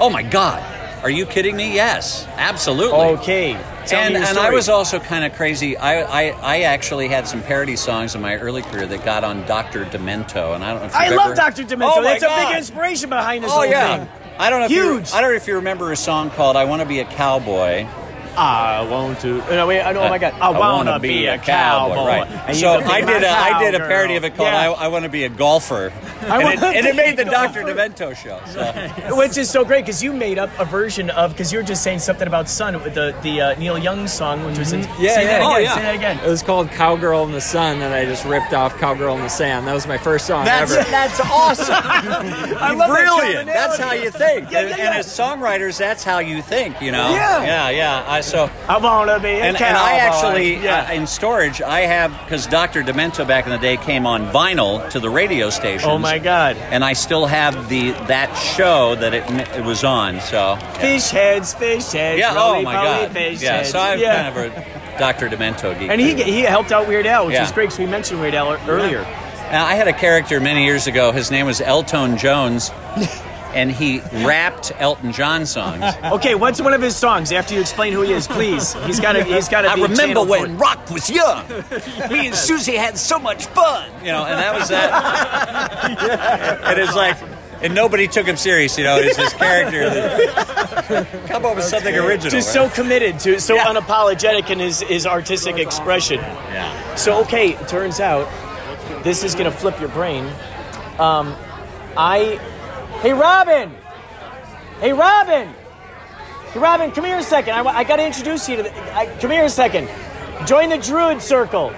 Oh my God. Are you kidding me? Yes, absolutely. Okay. Tell and and I was also kind of crazy. I, I I actually had some parody songs in my early career that got on Dr. Demento, and I don't know if I love ever- Dr. Demento. Oh That's a big inspiration behind this Oh whole yeah. thing. I don't know. If you- Huge. I don't know if you remember a song called "I Want to Be a Cowboy." I want to. No, wait. I know. Oh my God. I, <laughs> want to be a cowboy. Right. And So I did a I did a parody of it called Yeah. I, I Want to Be a Golfer," <laughs> I and, it, and it made a the Dr. golfer. Demento show. So. <laughs> Which is so great because you made up a version of because you were just saying something about Sun with the the uh, Neil Young song, which was in, Mm-hmm. Yeah, say that yeah. again, Oh, yeah. say that again. It was called Cowgirl in the Sun, and I just ripped off Cowgirl in the Sand. That was my first song That's ever. that's awesome. I love Brilliant. commonality. That's how you think. Yeah, yeah, and, yeah. and as songwriters, that's how you think. You know. Yeah. Yeah. Yeah. I, so. I want to be a And, cowboy. and I actually, yeah. uh, in storage, I have because Dr. Demento back in the day came on vinyl to the radio stations. oh my God. And I still have the that show that it, it was on. So Fish heads, fish heads. yeah. Oh my God. Fish Yeah. heads. So I'm yeah. kind of a Dr. Demento geek. And he too. he helped out Weird Al, which Yeah. was great because we mentioned Weird Al earlier. Uh, I had a character many years ago. His name was Elton Jones, <laughs> and he rapped Elton John songs. Okay, what's one of his songs? After you explain who he is, please. He's got to. He's got to. I be remember when it. rock was young. Me and Susie had so much fun. You know, and that was that. and it's like, and nobody took him serious. You know, it's his character. That, come up with something original. Just right? so committed to, so unapologetic in his, his artistic expression. Yeah. So okay, it turns out this is gonna flip your brain. Um, I, hey Robin, hey Robin, hey Robin, come here a second. I, got to introduce you to. The, I, come here a second. Join the Druid Circle.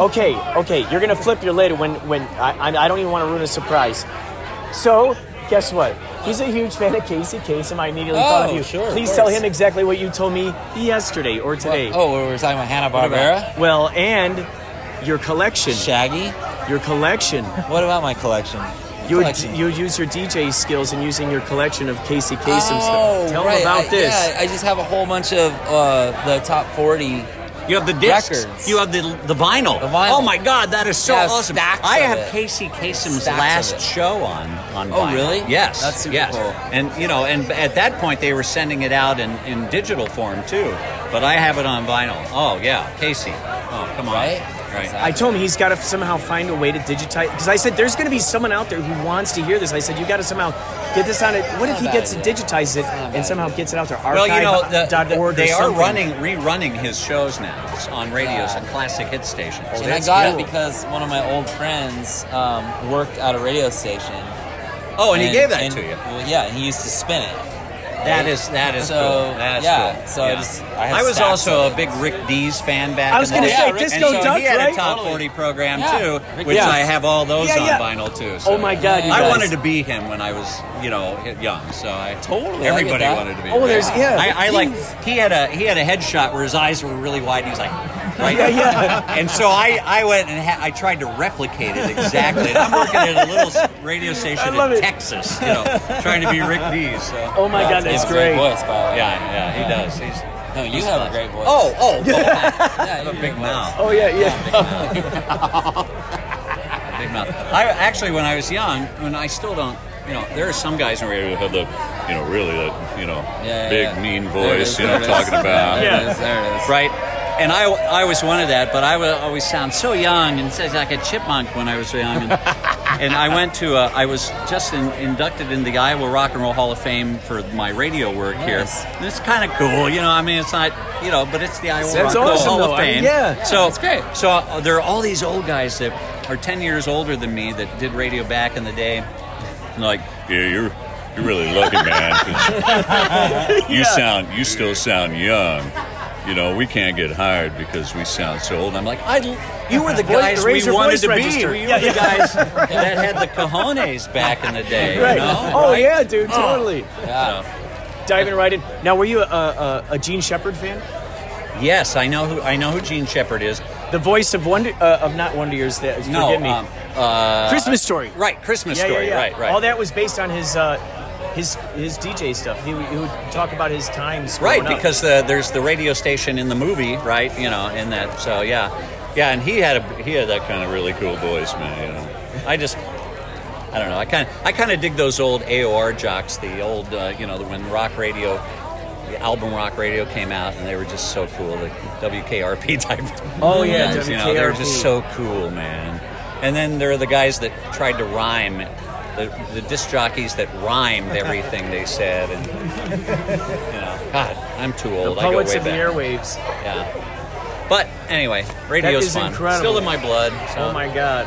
Okay, okay, you're gonna flip your lid when when I, I, I don't even want to ruin a surprise. So guess what? He's a huge fan of Casey Kasem. I immediately thought of Oh, you. sure, of Please tell him exactly what you told me yesterday or today. Oh, we were talking about Hanna Barbera. Well, and your collection. Shaggy. Your collection. What about my collection? You would, you would use your DJ skills and using your collection of Casey Kasem Oh, stuff. Tell right. him about I, this. Yeah, I just have a whole bunch of uh, the top 40 You have the discs. Records. You have the the vinyl. The vinyl. Oh my God, that is so Yeah, awesome! I have it. Casey Kasem's last show on on vinyl. Oh, vinyl. really? Yes, That's super yes. cool. And you know, and at that point they were sending it out in, in digital form too. But I have it on vinyl. Oh yeah, Casey. Oh come on. Right? Right. I told him he's got to somehow find a way to digitize. Because I said there's going to be someone out there who wants to hear this. I said you got to somehow get this on it. What if he gets to digitize it and somehow gets it out there? Well, you know, the, the- Archive.org or they are something. running, rerunning his shows now on radios Yeah. and classic hit stations. And I got cool. it because one of my old friends um, worked at a radio station. Oh, and he gave that to you. Well, yeah, and he used to spin it. That is that is So, cool. That's yeah, cool. so I just- I have was also a big Rick Dees fan back. I was in the gonna day. say, and Disco so Duck, he had right? a top Totally. forty program Yeah. too, Rick which Dees. I have all those Yeah, on vinyl too. Oh so Oh my God, you I wanted to be him when I was, you know, young. So I Totally, Everybody that. wanted to be. Oh, him. there's- yeah. I, I like. He had a he had a headshot where his eyes were really wide. and He's like. Right? Yeah, yeah. And so I, I went and ha- I tried to replicate it exactly. And I'm working at a little radio station in it. Texas, you know, trying to be Rick Dees. So. Oh my God, that's great great. voice, by the way. Yeah, yeah, he does. He's No, you he's have a great voice. Oh, oh, oh yeah, oh, I have a big voice. mouth. Oh yeah, yeah. <laughs> Big mouth. I actually, when I was young, when I still don't, you know, there are some guys in radio who have the, you know, really that, you know, Yeah, yeah, big yeah. mean voice, is, you know, there it is. talking about. <laughs> There Yeah. it is, there it is. Right. And I, I always wanted that, but I would always sound so young and says like a chipmunk when I was young. And, <laughs> and I went to, uh, I was just in, inducted in the Iowa Rock and Roll Hall of Fame for my radio work here. Nice. And it's kind of cool, you know. I mean, it's not, you know, but it's the Iowa That's Rock and Roll Hall though. of I mean, Fame. yeah. So it's great. So uh, there are all these old guys that are 10 years older than me that did radio back in the day. And like, yeah, you're you're really lucky, man. <laughs> You sound, you still sound young. You know, we can't get hired because we sound so old. I'm like, I, you were the <laughs> guys raise we wanted to register. be. You Yeah, were the yeah. guys <laughs> that had the cojones back in the day. Right. You know? Oh Right? yeah, dude, Oh. totally. Yeah. Diving right in. Now, were you a, a, a Jean Shepherd fan? Yes, I know who I know who Gene Shepard is. The voice of Wonder uh, of not Wonder Years. That No, forgive me. um, uh, Christmas Story. Right, Christmas Yeah, Story. Right, right. All that was based on his uh, his his DJ stuff. He, would- he would talk about his times. Right, because the, there's the radio station in the movie, right? You know, in that. So yeah, yeah, and he had a he had that kind of really cool voice, man. You know, I just. I don't know. I kind of, I kind of dig those old AOR jocks, the old, uh, you know, when rock radio, the album rock radio came out, and they were just so cool. The WKRP <laughs> type. Oh, yeah, guys, you know, they were just so cool, man. And then there are the guys that tried to rhyme, the, the disc jockeys that rhymed <laughs> everything they said, and you know, God, I'm too the old. I go poets way of the airwaves. Yeah. But anyway, radio's is fun. incredible. Still in my blood. So. Oh my God!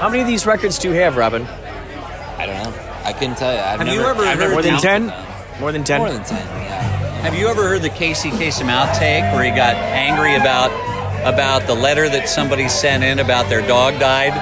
How many of these records do you have, Robin? I don't know. I couldn't tell you. I've Have never, you ever I've heard More than ten? More than ten? More than ten. Yeah. Have you ever heard the Casey Kasem outtake where he got angry about about the letter that somebody sent in about their dog died?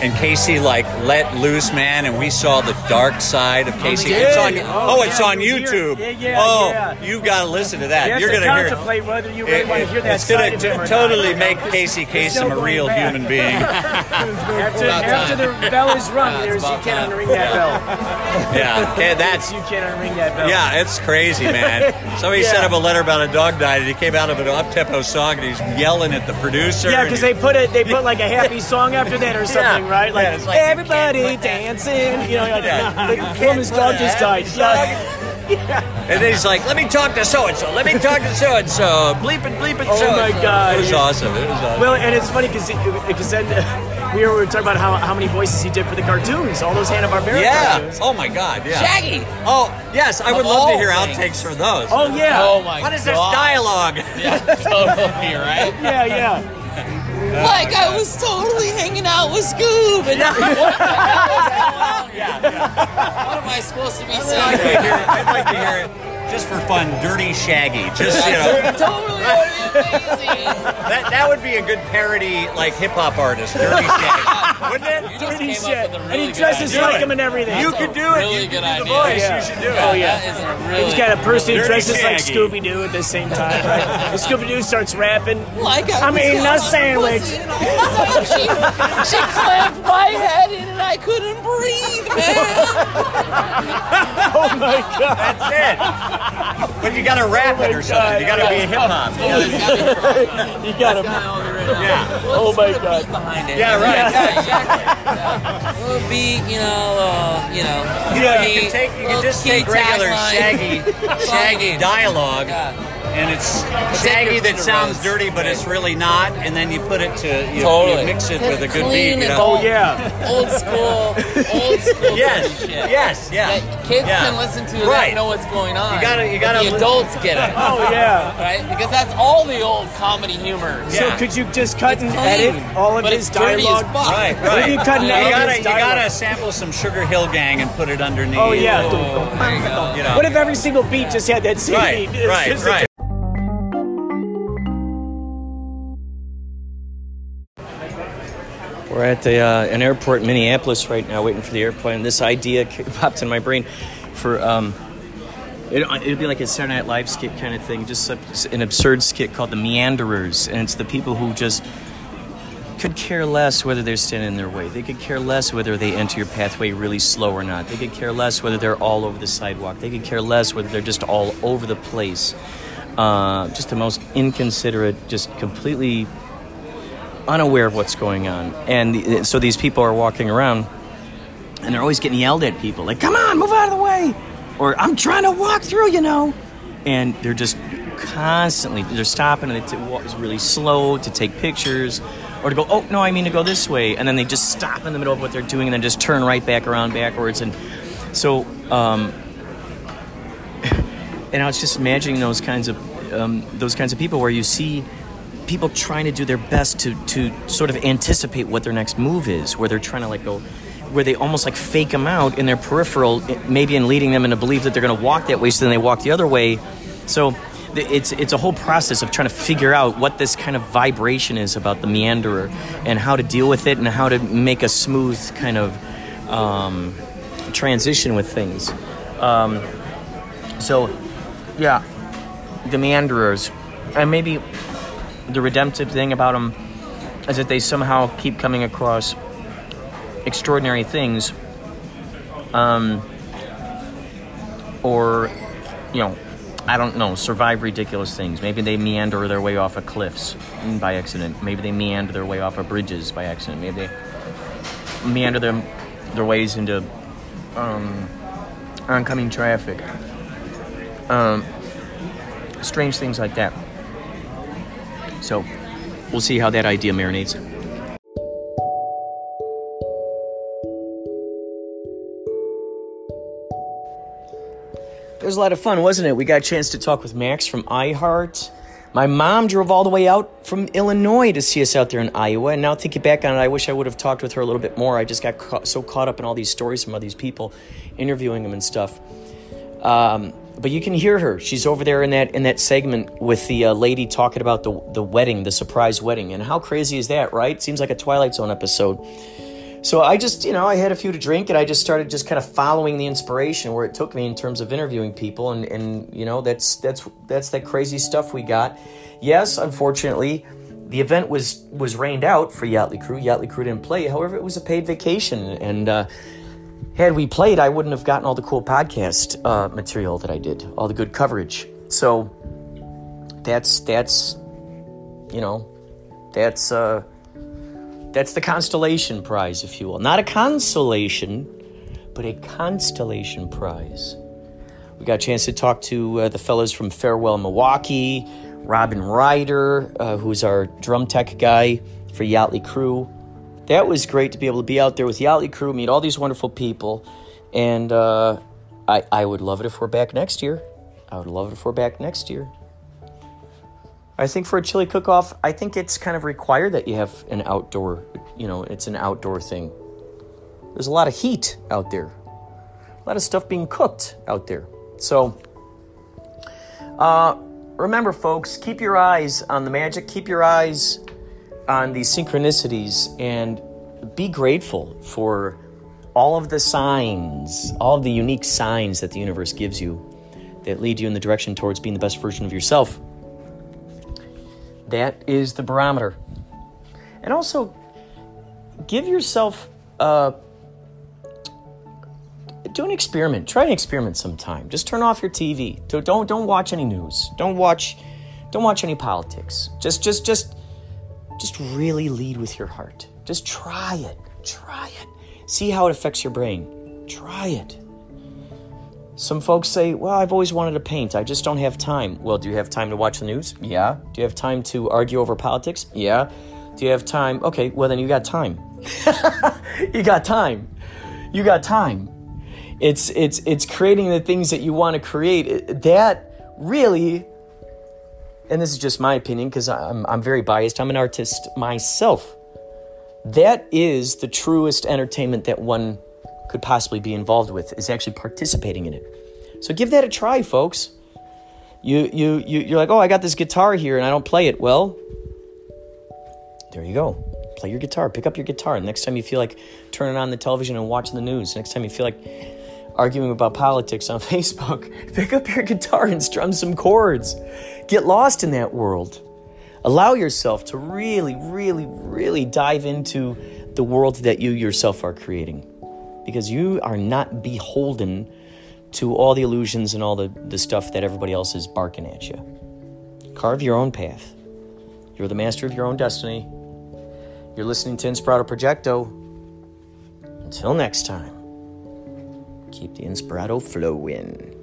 And Casey like let loose, man, and we saw the dark side of oh, Casey. did? It's on, Oh, oh, it's on you YouTube. yeah, yeah, oh, yeah. you got to listen to that. You You're gonna hear it. contemplate whether you really It- want to hear that it's side gonna of him or totally not. make Casey Kasem a real back. human being. <laughs> After, after the bell is rung, Yeah, there's, you can't unring that bell. <laughs> yeah, okay, that's you can't unring that bell. Yeah, it's crazy, man. <laughs> Somebody Yeah. sent him a letter about a dog died, and he came out of an up-tempo song, and he's yelling at the producer. Yeah, because they put it, they put like a happy song after that or something, Yeah. Right? Like, Yeah, like, everybody put dancing, you know, like Yeah. the You can't woman's dog just died. <laughs> Yeah. And then he's like, "Let me talk to so and so. Let me talk to so and so. Bleep it, bleep it." Oh so my God. It was awesome. It was awesome. Well, and it's funny because because then uh, we were talking about how, how many voices he did for the cartoons, all those Hanna Barbera yeah. cartoons. Oh my God. Yeah. Shaggy. Oh yes, I would Of love to hear things. outtakes for those. Oh yeah. Oh my god. What is god. this dialogue? Yeah, totally right. <laughs> Yeah, yeah. Like I was totally hanging out with Scoob, and <laughs> what am I supposed to be I'd like saying? to hear it. I'd like to hear it just for fun. Dirty Shaggy. Just you know. totally amazing. That, that would be a good parody, like hip hop artist, Dirty <laughs> Shaggy, wouldn't it? Dirty shit. up with a and he dresses idea. like him and everything. You That's could a do it. really you could do the voice. Yeah. You should do it. Oh, yeah. That is a really. He's got a person who Dirty dresses like Scooby Doo at the same time, right? And Scooby Doo starts rapping. Like I I'm was eating a sandwich. pussy and all of a sudden She, she clamped my head in and I couldn't breathe, man. <laughs> Oh my god! That's it. But you gotta rap it or oh, something. You gotta be a hip hop. You gotta. Yeah. Oh my god. behind it. Yeah, right. Yeah, exactly. Yeah. <laughs> A little beat, you know, uh, you know. You know, you can take you can just key take regular shaggy <laughs> shaggy dialogue, and it's shaggy that sounds Rose. dirty, but it's really not. And then you put it to you, Totally. you mix it with a good Clean beat. You and know? old- oh, <laughs> Old school, old school Yes, shit. yes, yeah. That kids Yeah. can listen to Right. that and know what's going on. You gotta- you gotta The adults get it. <laughs> Oh, yeah. Right? Because that's all the old comedy humor. So could you just cut and edit all of his it's dirty as dialogue? Right, right. if you cut and you edit gotta, his you gotta sample some Sugar Hill Gang and put it underneath. Oh, yeah. Oh, there you. You know. What if every single beat just had that same Right, beat? <laughs> It's right, right. We're at the, uh, an airport in Minneapolis right now, waiting for the airplane. This idea <laughs> popped in my brain for um, it, it'd be like a Saturday Night Live skit kind of thing, just an absurd skit called the Meanderers, and it's the people who just could care less whether they're standing in their way. They could care less whether they enter your pathway really slow or not. They could care less whether they're all over the sidewalk. They could care less whether they're just all over the place. Uh, just the most inconsiderate, just completely unaware of what's going on. And the, so these people are walking around and they're always getting yelled at people like, come on, move out of the way. Or I'm trying to walk through, you know. And they're just constantly, they're stopping and they walk really slow to take pictures or to go, oh, no, I mean to go this way. And then they just stop in the middle of what they're doing and then just turn right back around backwards. And so, um, <laughs> and I was just imagining those kinds of um, those kinds of people where you see people trying to do their best to to sort of anticipate what their next move is, where they're trying to like go, where they almost like fake them out in their peripheral, maybe in leading them into believe that they're going to walk that way, so then they walk the other way. So it's it's a whole process of trying to figure out what this kind of vibration is about the meanderer and how to deal with it and how to make a smooth kind of um, transition with things. Um, so, yeah, the meanderers, and maybe the redemptive thing about them is that they somehow keep coming across extraordinary things, um, or you know, I don't know, survive ridiculous things. Maybe they meander their way off of cliffs by accident. Maybe they meander their way off of bridges by accident. Maybe they meander them their ways into um, oncoming traffic. Um, strange things like that. So, we'll see how that idea marinates. It was a lot of fun, wasn't it? We got a chance to talk with Max from iHeart. My mom drove all the way out from Illinois to see us out there in Iowa. And now thinking back on it, I wish I would have talked with her a little bit more. I just got ca- so caught up in all these stories from all these people, interviewing them and stuff. Um, but you can hear her. She's over there in that in that segment with the uh, lady talking about the the wedding, the surprise wedding, and how crazy is that, right? Seems like a Twilight Zone episode. So I just, you know, I had a few to drink, and I just started just kind of following the inspiration where it took me in terms of interviewing people, and and you know, that's that's that's that crazy stuff we got. Yes, unfortunately, the event was was rained out for Yachtly Crew. Yachtly Crew didn't play. However, it was a paid vacation, and uh, had we played, I wouldn't have gotten all the cool podcast uh, material that I did, all the good coverage. So that's that's you know that's uh, that's the constellation prize, if you will. Not a consolation, but a constellation prize. We got a chance to talk to uh, the fellows from Farewell Milwaukee, Robin Ryder, uh, who's our drum tech guy for Yachtly Crew. That was great to be able to be out there with Yachtly Crew, meet all these wonderful people, and uh, I, I would love it if we're back next year. I would love it if we're back next year. I think for a chili cook-off, I think it's kind of required that you have an outdoor, you know, it's an outdoor thing. There's a lot of heat out there, a lot of stuff being cooked out there. So, uh, remember, folks, keep your eyes on the magic, keep your eyes on these synchronicities, and be grateful for all of the signs, all of the unique signs that the universe gives you that lead you in the direction towards being the best version of yourself. That is the barometer. And also, give yourself, uh, do an experiment. Try an experiment sometime. Just turn off your TV. Don't, don't watch any news. Don't watch don't watch any politics. Just just just just really lead with your heart. Just try it. Try it. See how it affects your brain. Try it. Some folks say, Well, I've always wanted to paint. I just don't have time. Well, do you have time to watch the news? Yeah. Do you have time to argue over politics? Yeah. Do you have time? Okay, well, then you got time. <laughs> you got time. You got time. It's, it's, it's creating the things that you want to create. That really, and this is just my opinion because I'm, I'm very biased, I'm an artist myself. That is the truest entertainment that one could possibly be involved with is actually participating in it. So give that a try, folks. You you you you're like, "Oh, I got this guitar here and I don't play it." Well, there you go. Play your guitar. Pick up your guitar. Next time you feel like turning on the television and watching the news, next time you feel like arguing about politics on <laughs> Facebook, pick up your guitar and strum some chords. Get lost in that world. Allow yourself to really, really, really dive into the world that you yourself are creating because you are not beholden to all the illusions and all the, the stuff that everybody else is barking at you. Carve your own path. You're the master of your own destiny. You're listening to Inspirato Projecto. Until next time, keep the Inspirato flowing.